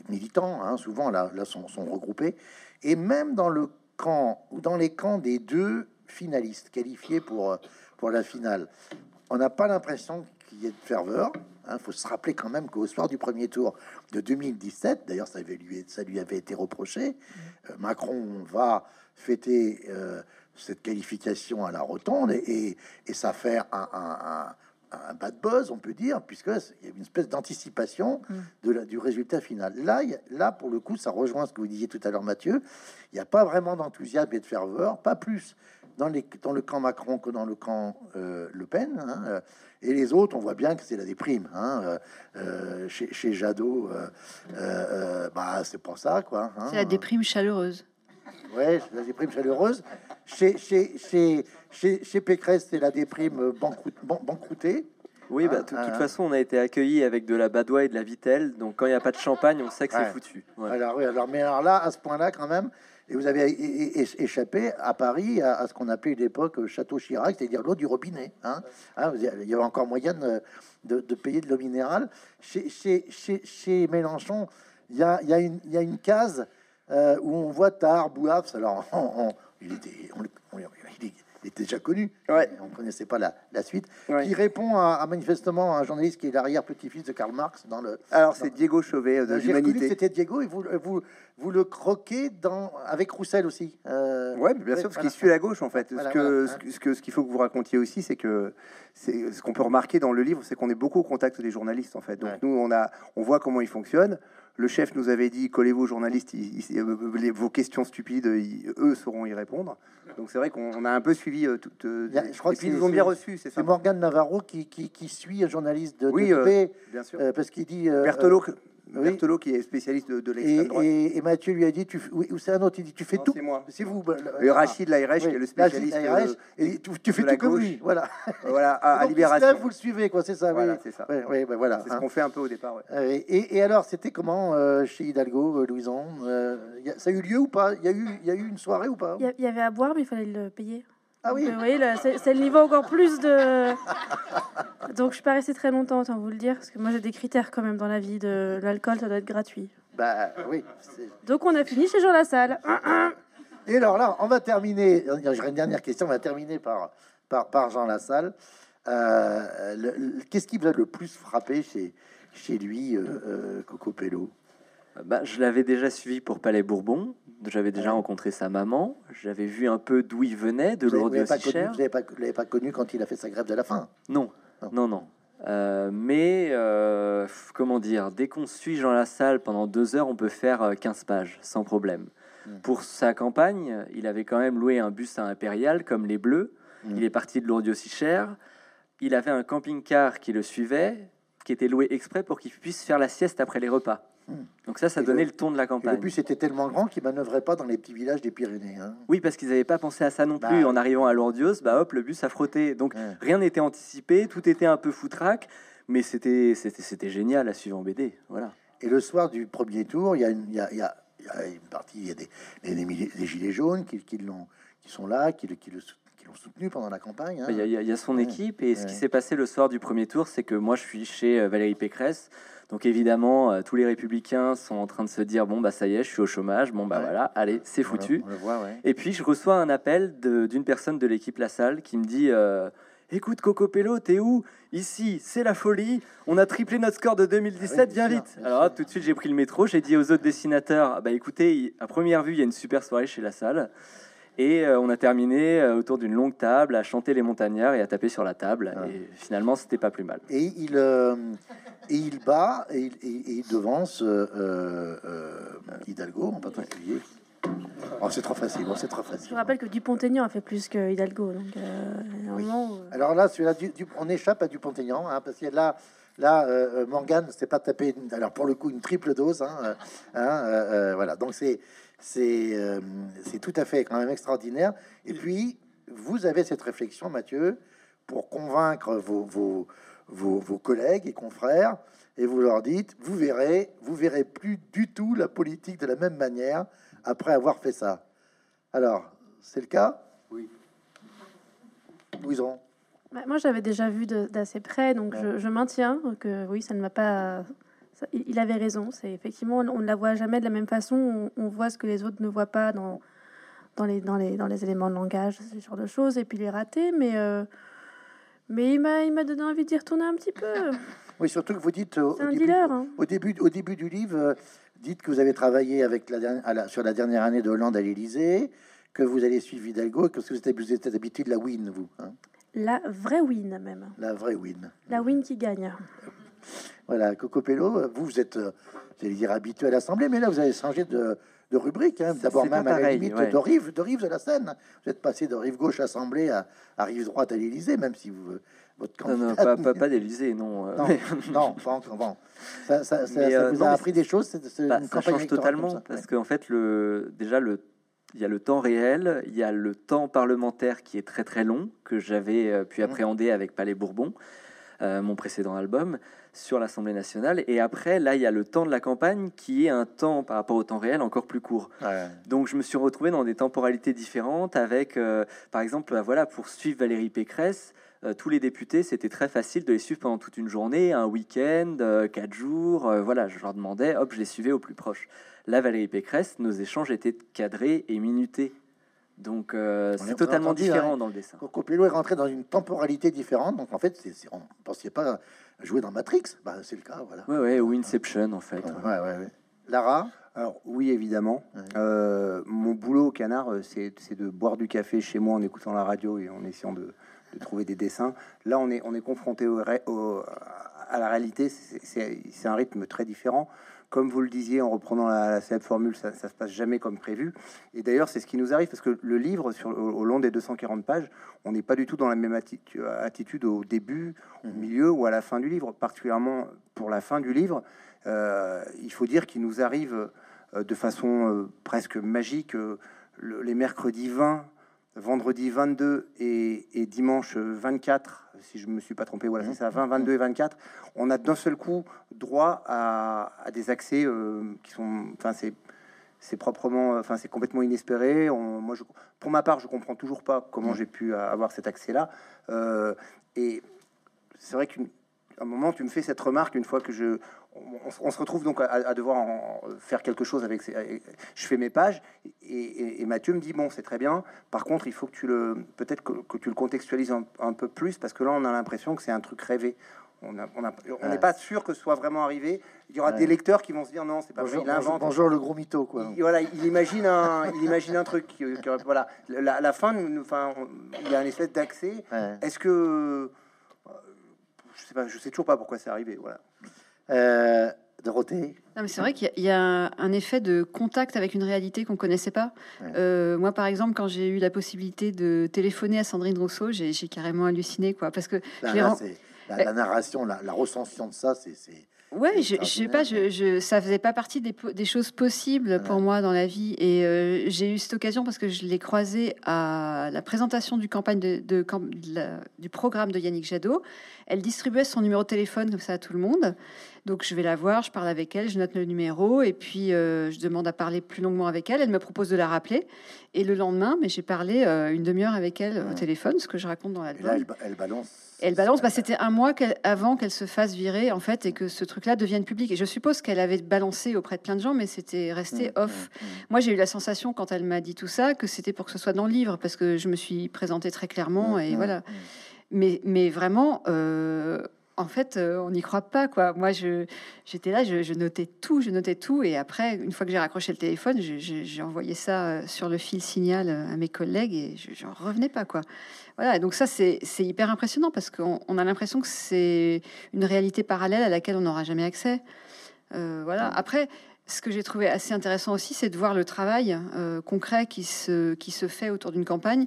militants, hein, souvent là, là sont, sont, regroupés, et même dans le camp ou dans les camps des deux finalistes qualifiés pour, pour la finale, on n'a pas l'impression qu'il y ait de ferveur. Il hein. faut se rappeler quand même qu'au soir du premier tour de 2017, d'ailleurs ça, lui, ça lui avait été reproché, mmh. euh, Macron va fêter euh, cette qualification à la rotonde et, et, ça fait un, un bad buzz, on peut dire, puisque il y a une espèce d'anticipation mm. de la, du résultat final. Là, là, pour le coup, ça rejoint ce que vous disiez tout à l'heure, Mathieu. Il n'y a pas vraiment d'enthousiasme et de ferveur, pas plus dans, les, dans le camp Macron que dans le camp euh, Le Pen. Hein, et les autres, on voit bien que c'est la déprime. Hein, euh, euh, chez, chez, Jadot, bah, c'est pour ça, quoi. Hein. c'est la déprime chaleureuse. Ouais, la déprime chaleureuse. Chez, chez, chez, chez, chez Pécresse, c'est la déprime banqueroutée. Oui, bah, de toute façon, on a été accueillis avec de la badoie et de la vitelle. Donc, quand il n'y a pas de champagne, on sait que c'est foutu. Alors, oui, alors, mais alors là, à ce point-là, quand même, et vous avez échappé à Paris à, ce qu'on appelait une époque Château Chirac, c'est-à-dire l'eau du robinet. Hein. Hein, il y avait encore moyen de, payer de l'eau minérale. Chez, chez, chez, Mélenchon, il y a, y, a y a, une case euh, où on voit Tar, Bouafs. Alors, il, était, il était déjà connu. Ouais. On ne connaissait pas la, la suite. Qui répond à, manifestement un journaliste qui est l'arrière-petit-fils de Karl Marx dans le. Alors c'est Diego Chauvet euh, de l'Humanité. C'était Diego et vous, vous, vous le croquez dans avec Roussel aussi. Euh, ouais, bien sûr, parce qu'il suit la gauche en fait. ce que ce que ce qu'il faut que vous racontiez aussi, c'est que c'est ce qu'on peut remarquer dans le livre, c'est qu'on est beaucoup au contact des journalistes en fait. Donc nous on a on voit comment ils fonctionnent. Le chef nous avait dit collez-vous journalistes, euh, vos questions stupides, eux sauront y répondre. Donc c'est vrai qu'on a un peu suivi euh, toute. Euh, je crois qu'ils nous ont bien reçus. C'est Morgane Navarro qui, qui, qui, suit un journaliste de, oui, de bien sûr. parce qu'il dit. Berthelot qui est spécialiste de, de l'extrême droite. Et, Mathieu lui a dit, tu, oui, ou c'est un autre, il dit, tu fais tout. C'est moi. C'est vous. Le Rachid Laïrech qui est le spécialiste. et tu, fais tout comme lui. Voilà. Voilà, à, Libération. vous le suivez, quoi, c'est ça. Voilà, c'est ça. Oui, ben voilà. C'est ce hein. qu'on fait un peu au départ. Et, et, alors, c'était comment euh, chez Hidalgo, euh, Louison euh, Ça a eu lieu ou pas? Il y a eu, il y a eu une soirée ou pas? Il y avait à boire, mais il fallait le payer. Ah oui c'est le niveau encore plus de. Donc je suis pas restée très longtemps, autant vous le dire, parce que moi j'ai des critères quand même dans la vie de l'alcool, ça doit être gratuit. Bah oui. Donc on a fini chez Jean Lassalle. Et alors là, on va terminer. J'aurais une dernière question. On va terminer par par, par Jean Lassalle. Euh, Qu'est-ce qui vous a le plus frappé chez chez lui, euh, euh Coco Pello? Bah, je l'avais déjà suivi pour Palais Bourbon. J'avais déjà rencontré sa maman. J'avais vu un peu d'où il venait, de l'ordre de Vous n'avez pas, connu quand il a fait sa grève de la faim? Non, non, non. Euh, mais euh, comment dire, dès qu'on suit Jean Lassalle pendant deux heures, on peut faire 15 euh, pages sans problème. Hmm. Pour sa campagne, il avait quand même loué un bus à Impérial comme les Bleus. Hmm. Il est parti de Lourdes aussi cher. Il avait un camping-car qui le suivait, qui était loué exprès pour qu'il puisse faire la sieste après les repas. Hmm. Donc ça, ça donnait le, ton de la campagne. le bus était tellement grand qu'il manœuvrait pas dans les petits villages des Pyrénées. Hein. Oui, parce qu'ils n'avaient pas pensé à ça non plus. Bah. En arrivant à Lourdios, bah hop, le bus a frotté. Donc rien n'était anticipé, tout était un peu foutraque, mais c'était c'était génial à suivre en BD. Voilà. Et le soir du premier tour, il y a une, il y a, il y a, une partie, il y a des, des, gilets jaunes qui, qui, qui sont là, qui, qui le qui l'ont soutenu pendant la campagne. Hein. Il, y a, il, y a, son équipe et ce qui s'est passé le soir du premier tour, c'est que moi je suis chez euh, Valérie Pécresse. Donc évidemment, euh, tous les républicains sont en train de se dire bon bah ça y est, je suis au chômage, bon bah voilà, allez, c'est foutu. Et puis je reçois un appel d'une personne de l'équipe La Salle qui me dit euh, écoute Coco Pello, t'es où? Ici, c'est la folie. On a triplé notre score de 2017, viens vite. Alors tout de suite, j'ai pris le métro, j'ai dit aux autres dessinateurs bah écoutez, à première vue, il y a une super soirée chez La Salle. Et euh, on a terminé euh, autour d'une longue table à chanter les montagnards et à taper sur la table. Et finalement, c'était pas plus mal. Et il, euh, et il bat et il, devance Hidalgo en particulier. Oh, c'est trop facile, c'est trop facile. Je rappelle que Dupont-Aignan a fait plus que Hidalgo. Donc, Alors là, celui-là, on échappe à Dupont-Aignan, hein, parce que là, là Morgane s'est pas tapé, alors pour le coup, une triple dose. Hein, hein voilà, donc c'est euh, c'est tout à fait quand même extraordinaire. Et puis, vous avez cette réflexion, Mathieu, pour convaincre vos, vos, vos, collègues et confrères, et vous leur dites, vous verrez, vous verrez plus du tout la politique de la même manière après avoir fait ça. Alors, c'est le cas? Oui. Louison bah, Moi, j'avais déjà vu d'assez près, donc je, je, maintiens que oui, ça ne m'a pas il avait raison. C'est effectivement, on ne la voit jamais de la même façon. On, voit ce que les autres ne voient pas dans, dans, les, dans, les, dans les éléments de langage, ce genre de choses, et puis les rater. Mais, euh, mais il m'a donné envie d'y retourner un petit peu. Oui, surtout que vous dites au, début, hein. au, début, au début du livre, euh, dites que vous avez travaillé avec la, sur la dernière année de Hollande à l'Élysée, que vous allez suivre Hidalgo, que vous êtes, vous êtes habitué de la win, vous. Hein. La vraie win, même. La vraie win. La win qui gagne. Voilà, Coco Pello, vous, vous êtes, j'allais dire, habitué à l'Assemblée, mais là, vous avez changé de, de rubrique. Hein. D'abord, même à la limite de, rive, de rive de la Seine. Vous êtes passé de rive gauche Assemblée à, à rive droite à l'Élysée, même si vous, votre non, non, pas, pas, pas d'Élysée, non. Euh. Non, pas encore. Bon. Ça, ça, ça, euh, vous a appris des choses c'est, bah, Ça change totalement, parce qu'en fait, le, déjà, le, il y a le temps réel, il y a le temps parlementaire qui est très très long, que j'avais euh, pu mmh. appréhender avec Palais Bourbon, mon précédent album sur l'Assemblée nationale. Et après, là, il y a le temps de la campagne qui est un temps par rapport au temps réel encore plus court. Donc, je me suis retrouvé dans des temporalités différentes avec, euh, par exemple, bah, voilà, pour suivre Valérie Pécresse, euh, tous les députés, c'était très facile de les suivre pendant toute une journée, un week-end, euh, quatre jours. voilà, je leur demandais, hop, je les suivais au plus proche. Là, Valérie Pécresse, nos échanges étaient cadrés et minutés. Donc c'est totalement différent dans le dessin. Copilot est rentré dans une temporalité différente. Donc en fait, c'est, on ne pensait pas jouer dans Matrix, bah, c'est le cas, voilà. Ouais, ouais, ou Inception en fait. Ouais, ouais, Lara alors oui, évidemment. Euh, mon boulot au canard, euh, c'est de boire du café chez moi en écoutant la radio et en essayant de, trouver des dessins. Là, on est, on est confronté au, à la réalité. C'est un rythme très différent. Comme vous le disiez en reprenant la, la formule, ça, ça se passe jamais comme prévu. Et d'ailleurs, c'est ce qui nous arrive parce que le livre, sur, au, long des 240 pages, on n'est pas du tout dans la même attitude, au début, au mhm. milieu ou à la fin du livre. Particulièrement pour la fin du livre, euh, il faut dire qu'il nous arrive euh, de façon euh, presque magique les mercredis 20 vendredi 22 et, dimanche 24, si je me suis pas trompé, voilà, c'est ça, 20, 22 et 24, on a d'un seul coup droit à, des accès euh, qui sont, enfin, c'est c'est proprement, enfin, c'est complètement inespéré. On, moi, je, pour ma part, je comprends toujours pas comment j'ai pu avoir cet accès-là. Euh, et c'est vrai qu'une un moment, tu me fais cette remarque une fois que je. On, se retrouve donc à, devoir en faire quelque chose avec. je fais mes pages et, Mathieu me dit bon, c'est très bien. Par contre, il faut que tu le. Peut-être que, tu le contextualises un, peu plus parce que là, on a l'impression que c'est un truc rêvé. On n'est pas sûr que ce soit vraiment arrivé. Il y aura des lecteurs qui vont se dire non, c'est pas bonjour, vrai, il invente. Bonjour, le gros mytho, quoi. Il, voilà, il imagine un, il imagine un truc. voilà, la, la fin, enfin, il y a un espèce d'accès. Est-ce que je sais pas, je sais toujours pas pourquoi c'est arrivé. Voilà. Euh, Dorothée c'est vrai qu'il y, a un effet de contact avec une réalité qu'on connaissait pas. Euh, moi, par exemple, quand j'ai eu la possibilité de téléphoner à Sandrine Rousseau, j'ai carrément halluciné, quoi, parce que la, la, narration, la, la recension de ça, c'est Ouais, je, je sais pas, je, je, ça faisait pas partie des, des choses possibles pour moi dans la vie. Et euh, j'ai eu cette occasion parce que je l'ai croisé à la présentation du campagne de, de, du programme de Yannick Jadot. Elle distribuait son numéro de téléphone comme ça à tout le monde. Donc je vais la voir, je parle avec elle, je note le numéro et puis euh, je demande à parler plus longuement avec elle. Elle me propose de la rappeler. Et le lendemain, mais j'ai parlé euh, une demi-heure avec elle au téléphone, ce que je raconte dans la Elle, elle balance. Elle balance. Bah, C'était un mois avant qu'elle se fasse virer en fait et que ce truc-là devienne public. Et je suppose qu'elle avait balancé auprès de plein de gens, mais c'était resté mmh, off. Mmh, mmh. Moi, j'ai eu la sensation quand elle m'a dit tout ça que c'était pour que ce soit dans le livre parce que je me suis présentée très clairement et voilà. Mais, mais vraiment, euh, en fait, euh, on n'y croit pas, quoi. Moi, je, j'étais là, je, notais tout, je notais tout, et après, une fois que j'ai raccroché le téléphone, j'ai envoyé ça euh, sur le fil signal euh, à mes collègues, et je n'en revenais pas, quoi. Voilà, donc ça, c'est hyper impressionnant, parce qu'on a l'impression que c'est une réalité parallèle à laquelle on n'aura jamais accès. voilà. Après, ce que j'ai trouvé assez intéressant aussi, c'est de voir le travail concret qui se, qui se fait autour d'une campagne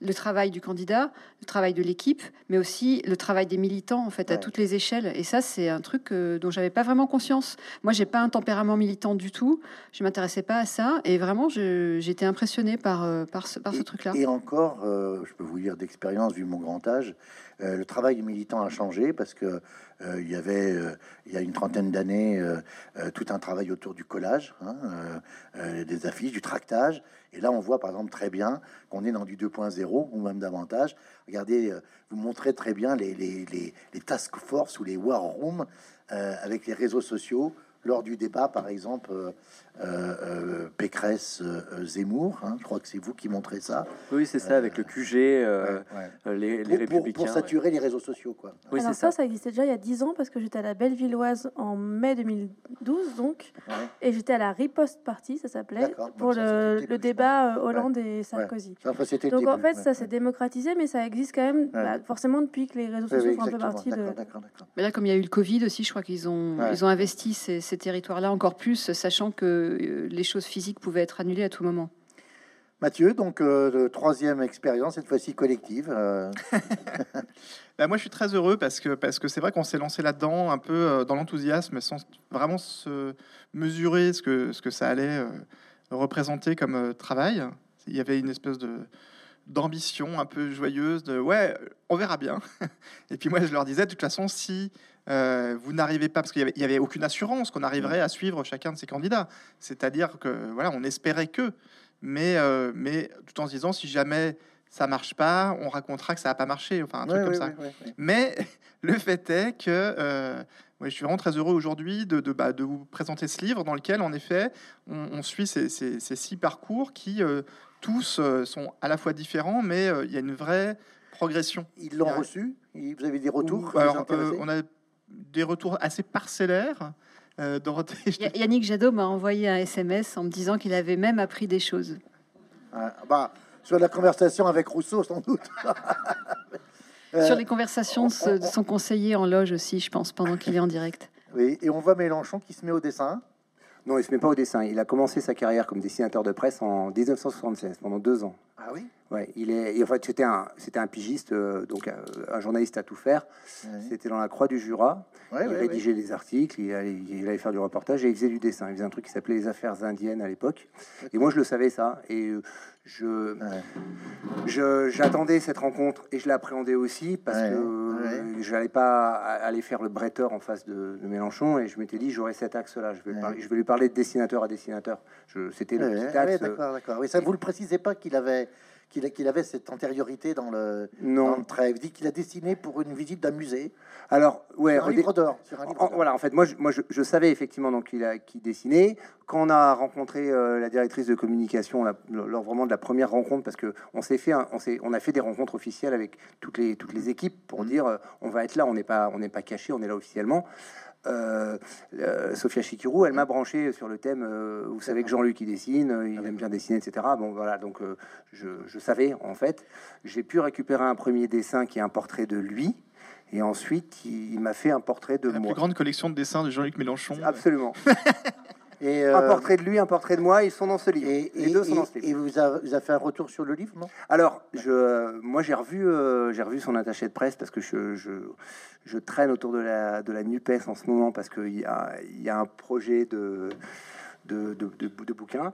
le travail du candidat, le travail de l'équipe, mais aussi le travail des militants en fait à toutes les échelles. Et ça, c'est un truc euh, dont j'avais pas vraiment conscience. Moi, j'ai pas un tempérament militant du tout. Je m'intéressais pas à ça, et vraiment, j'étais impressionné par euh, par ce, par ce truc-là. Et encore, euh, je peux vous dire d'expérience vu mon grand âge, le travail du militant a changé parce que il y avait il y a une trentaine d'années tout un travail autour du collage, hein, des affiches, du tractage. Et là, on voit par exemple très bien qu'on est dans du 2.0 ou même davantage. Regardez, euh, vous montrez très bien les, les, les, task force ou les war rooms euh, avec les réseaux sociaux lors du débat, par exemple, euh, Pécresse-Zemmour. Hein, je crois que c'est vous qui montrez ça. Oui, c'est ça, avec le QG, les, les pour, Pour, saturer les réseaux sociaux, quoi. Oui, c'est ça. ça. existait déjà il y a 10 ans, parce que j'étais à la Bellevilloise en mai 2012, donc. Et j'étais à la Riposte Party, ça s'appelait, pour le, le débat Hollande et Sarkozy. donc, en fait, ça s'est démocratisé, mais ça existe quand même, bah, forcément, depuis que les réseaux sociaux font un peu partie de... Mais là, comme il y a eu le Covid aussi, je crois qu'ils ont, ils ont investi ces ces territoires-là encore plus, sachant que euh, les choses physiques pouvaient être annulées à tout moment. Mathieu, donc euh, troisième expérience, cette fois-ci collective. Euh. Bah, moi, je suis très heureux parce que parce que c'est vrai qu'on s'est lancé là-dedans un peu dans l'enthousiasme, sans vraiment se mesurer ce que ce que ça allait représenter comme travail. Il y avait une espèce de d'ambition un peu joyeuse de ouais, on verra bien. Et puis moi, je leur disais de toute façon, si euh, vous n'arrivez pas, parce qu'il n'y avait, aucune assurance qu'on arriverait à suivre chacun de ces candidats. C'est-à-dire que voilà, on espérait que, mais, euh, mais tout en se disant si jamais ça marche pas, on racontera que ça n'a pas marché, enfin un truc comme ça. mais le fait est que euh, je suis vraiment très heureux aujourd'hui de, de, bah, de, vous présenter ce livre dans lequel, en effet, on, suit ces, ces, six parcours qui tous sont à la fois différents, mais il y a une vraie progression. Ils l'ont reçu? Vous avez des retours? Alors, On a des retours assez parcellaires. Euh, Dorothée, Yannick Jadot m'a envoyé un SMS en me disant qu'il avait même appris des choses. Ah, bah, sur la conversation avec Rousseau, sans doute. sur les conversations de son conseiller en loge aussi, je pense, pendant qu'il est en direct. Oui, et on voit Mélenchon qui se met au dessin. Non, il se met pas au dessin. Il a commencé sa carrière comme dessinateur de presse en 1976, pendant deux ans. Ah oui? Ouais, il est. en fait, c'était un, c'était un pigiste, euh, donc euh, un, journaliste à tout faire. C'était dans la Croix du Jura. il rédigeait des articles, il allait, il allait, faire du reportage et il faisait du dessin. Il faisait un truc qui s'appelait les affaires indiennes à l'époque. Et moi, je le savais ça. Et euh, je, j'attendais cette rencontre et je l'appréhendais aussi parce que je n'allais pas aller faire le bretteur en face de, Mélenchon. Et je m'étais dit, j'aurais cet axe-là. Je vais, je vais lui parler de dessinateur à dessinateur. C'était le petit axe. D'accord, d'accord. Oui, ça, vous le précisez pas qu'il avait qu'il avait cette antériorité dans le, non. Dans trêve. dit qu'il a dessiné pour une visite d'un musée. Alors, ouais, un livre d'or. Voilà, en fait, moi, je, moi, je, savais effectivement donc qu'il a qui dessinait. Quand on a rencontré euh, la directrice de communication lors vraiment de la première rencontre, parce que on s'est fait, on, on a fait des rencontres officielles avec toutes les toutes les équipes pour mmh. dire, euh, on va être là, on n'est pas on n'est pas caché, on est là officiellement. Euh, euh, Sophia Chikirou, elle m'a branché sur le thème. Euh, vous savez que Jean-Luc il dessine, il aime bien dessiner, etc. Bon voilà, donc je, savais en fait. J'ai pu récupérer un premier dessin qui est un portrait de lui. Et ensuite, il, m'a fait un portrait de La moi. La plus grande collection de dessins de Jean-Luc Mélenchon. Absolument. Et un portrait de lui, un portrait de moi, ils sont dans ce livre. Et, Les deux sont dans ce livre. Et vous avez, fait un retour sur le livre, non? Alors, je, moi, j'ai revu, j'ai revu son attaché de presse parce que je, je, je traîne autour de la, de la NUPES en ce moment parce qu'il y a, y a un projet de, de, de, de, bouquin.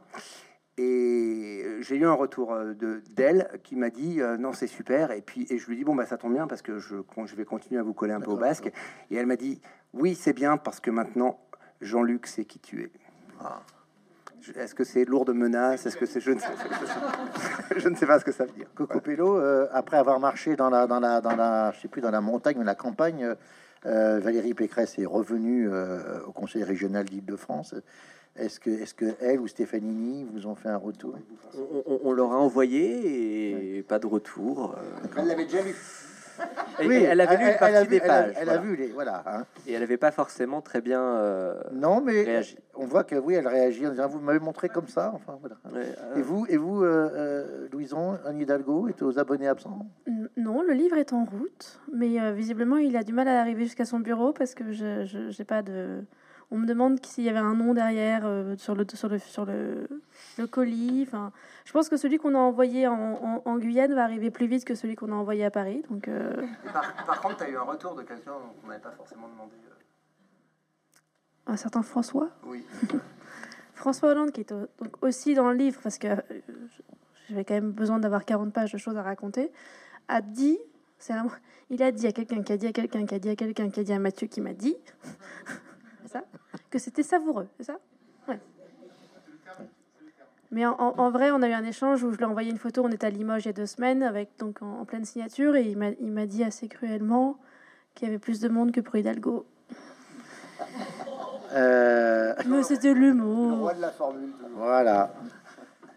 Et j'ai eu un retour de d'elle qui m'a dit euh, non c'est super et puis et je lui dis bon bah ça tombe bien parce que je, je vais continuer à vous coller un peu au basque et elle m'a dit oui c'est bien parce que maintenant Jean-Luc sait qui tu es. Ah. Est-ce que c'est lourde menace? Est-ce que c'est je ne sais, je ne sais pas ce que ça veut dire. Coco Pello, euh, après avoir marché dans la dans la dans la je sais plus dans la montagne mais la campagne, euh, Valérie Pécresse est revenue euh, au Conseil régional d'Île-de-France. Est-ce que est-ce que elle ou Stéphanini vous ont fait un retour? On, on, leur a envoyé et pas de retour. Elle l'avait déjà lu oui, elle avait lu une partie des pages. Elle, a vu les voilà. Hein. Et elle n'avait pas forcément très bien euh, non, mais on voit que oui, elle réagit en disant vous m'avez montré comme ça. Enfin voilà. Et vous et vous, euh, euh, Louison, Anne Hidalgo est aux abonnés absents? Non, le livre est en route, mais euh, visiblement il a du mal à arriver jusqu'à son bureau parce que je n'ai pas de on me demande s'il y avait un nom derrière euh, sur, le, sur, le, sur le, le colis. Enfin, je pense que celui qu'on a envoyé en, en, Guyane va arriver plus vite que celui qu'on a envoyé à Paris. Donc, euh. par, contre, tu as eu un retour de quelqu'un qu'on n'avait pas forcément demandé. Euh. Un certain François? Oui. François Hollande, qui est donc aussi dans le livre, parce que j'avais quand même besoin d'avoir 40 pages de choses à raconter, a dit, c'est il a dit à quelqu'un qui a dit à quelqu'un qui a dit à quelqu'un qui a dit à Mathieu qui m'a dit, Que c'était savoureux, c'est ça ouais. Mais en, vrai, on a eu un échange où je lui ai envoyé une photo. On était à Limoges il y a deux semaines, avec donc en, pleine signature, et il m'a dit assez cruellement qu'il y avait plus de monde que pour Hidalgo. Euh... Mais c'était l'humour. Le roi de la formule. Voilà.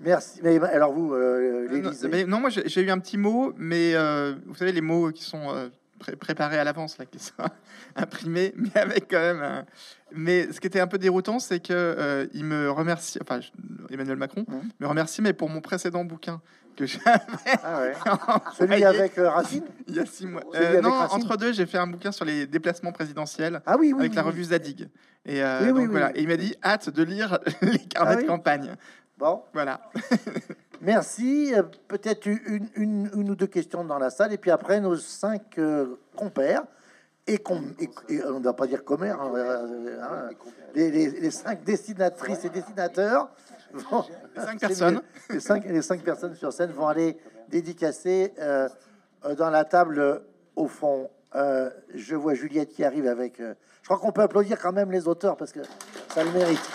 Merci. Mais alors vous, euh, non, non, moi j'ai eu un petit mot, mais euh, vous savez les mots qui sont euh, préparés à l'avance, là, qui sont imprimés, mais avec quand même. Mais ce qui était un peu déroutant, c'est que euh, il me remercie, enfin Emmanuel Macron mmh. me remercie, mais pour mon précédent bouquin que j'avais. Ah ouais. Celui avec Racine. Il y a six mois. non, entre deux, j'ai fait un bouquin sur les déplacements présidentiels. Ah oui, oui avec la revue Zadig. Et, donc, voilà. Et il m'a dit hâte de lire les carnets ah de campagne. Bon. Voilà. Merci. Euh, peut-être une, une, ou deux questions dans la salle. Et puis après, nos cinq euh, compères, et, on ne va pas dire commères, hein, euh, hein, les, cinq dessinatrices et dessinateurs vont, les cinq personnes. Les, cinq, les cinq personnes sur scène vont aller dédicacer dans la table au fond. je vois Juliette qui arrive avec. je crois qu'on peut applaudir quand même les auteurs parce que ça le mérite.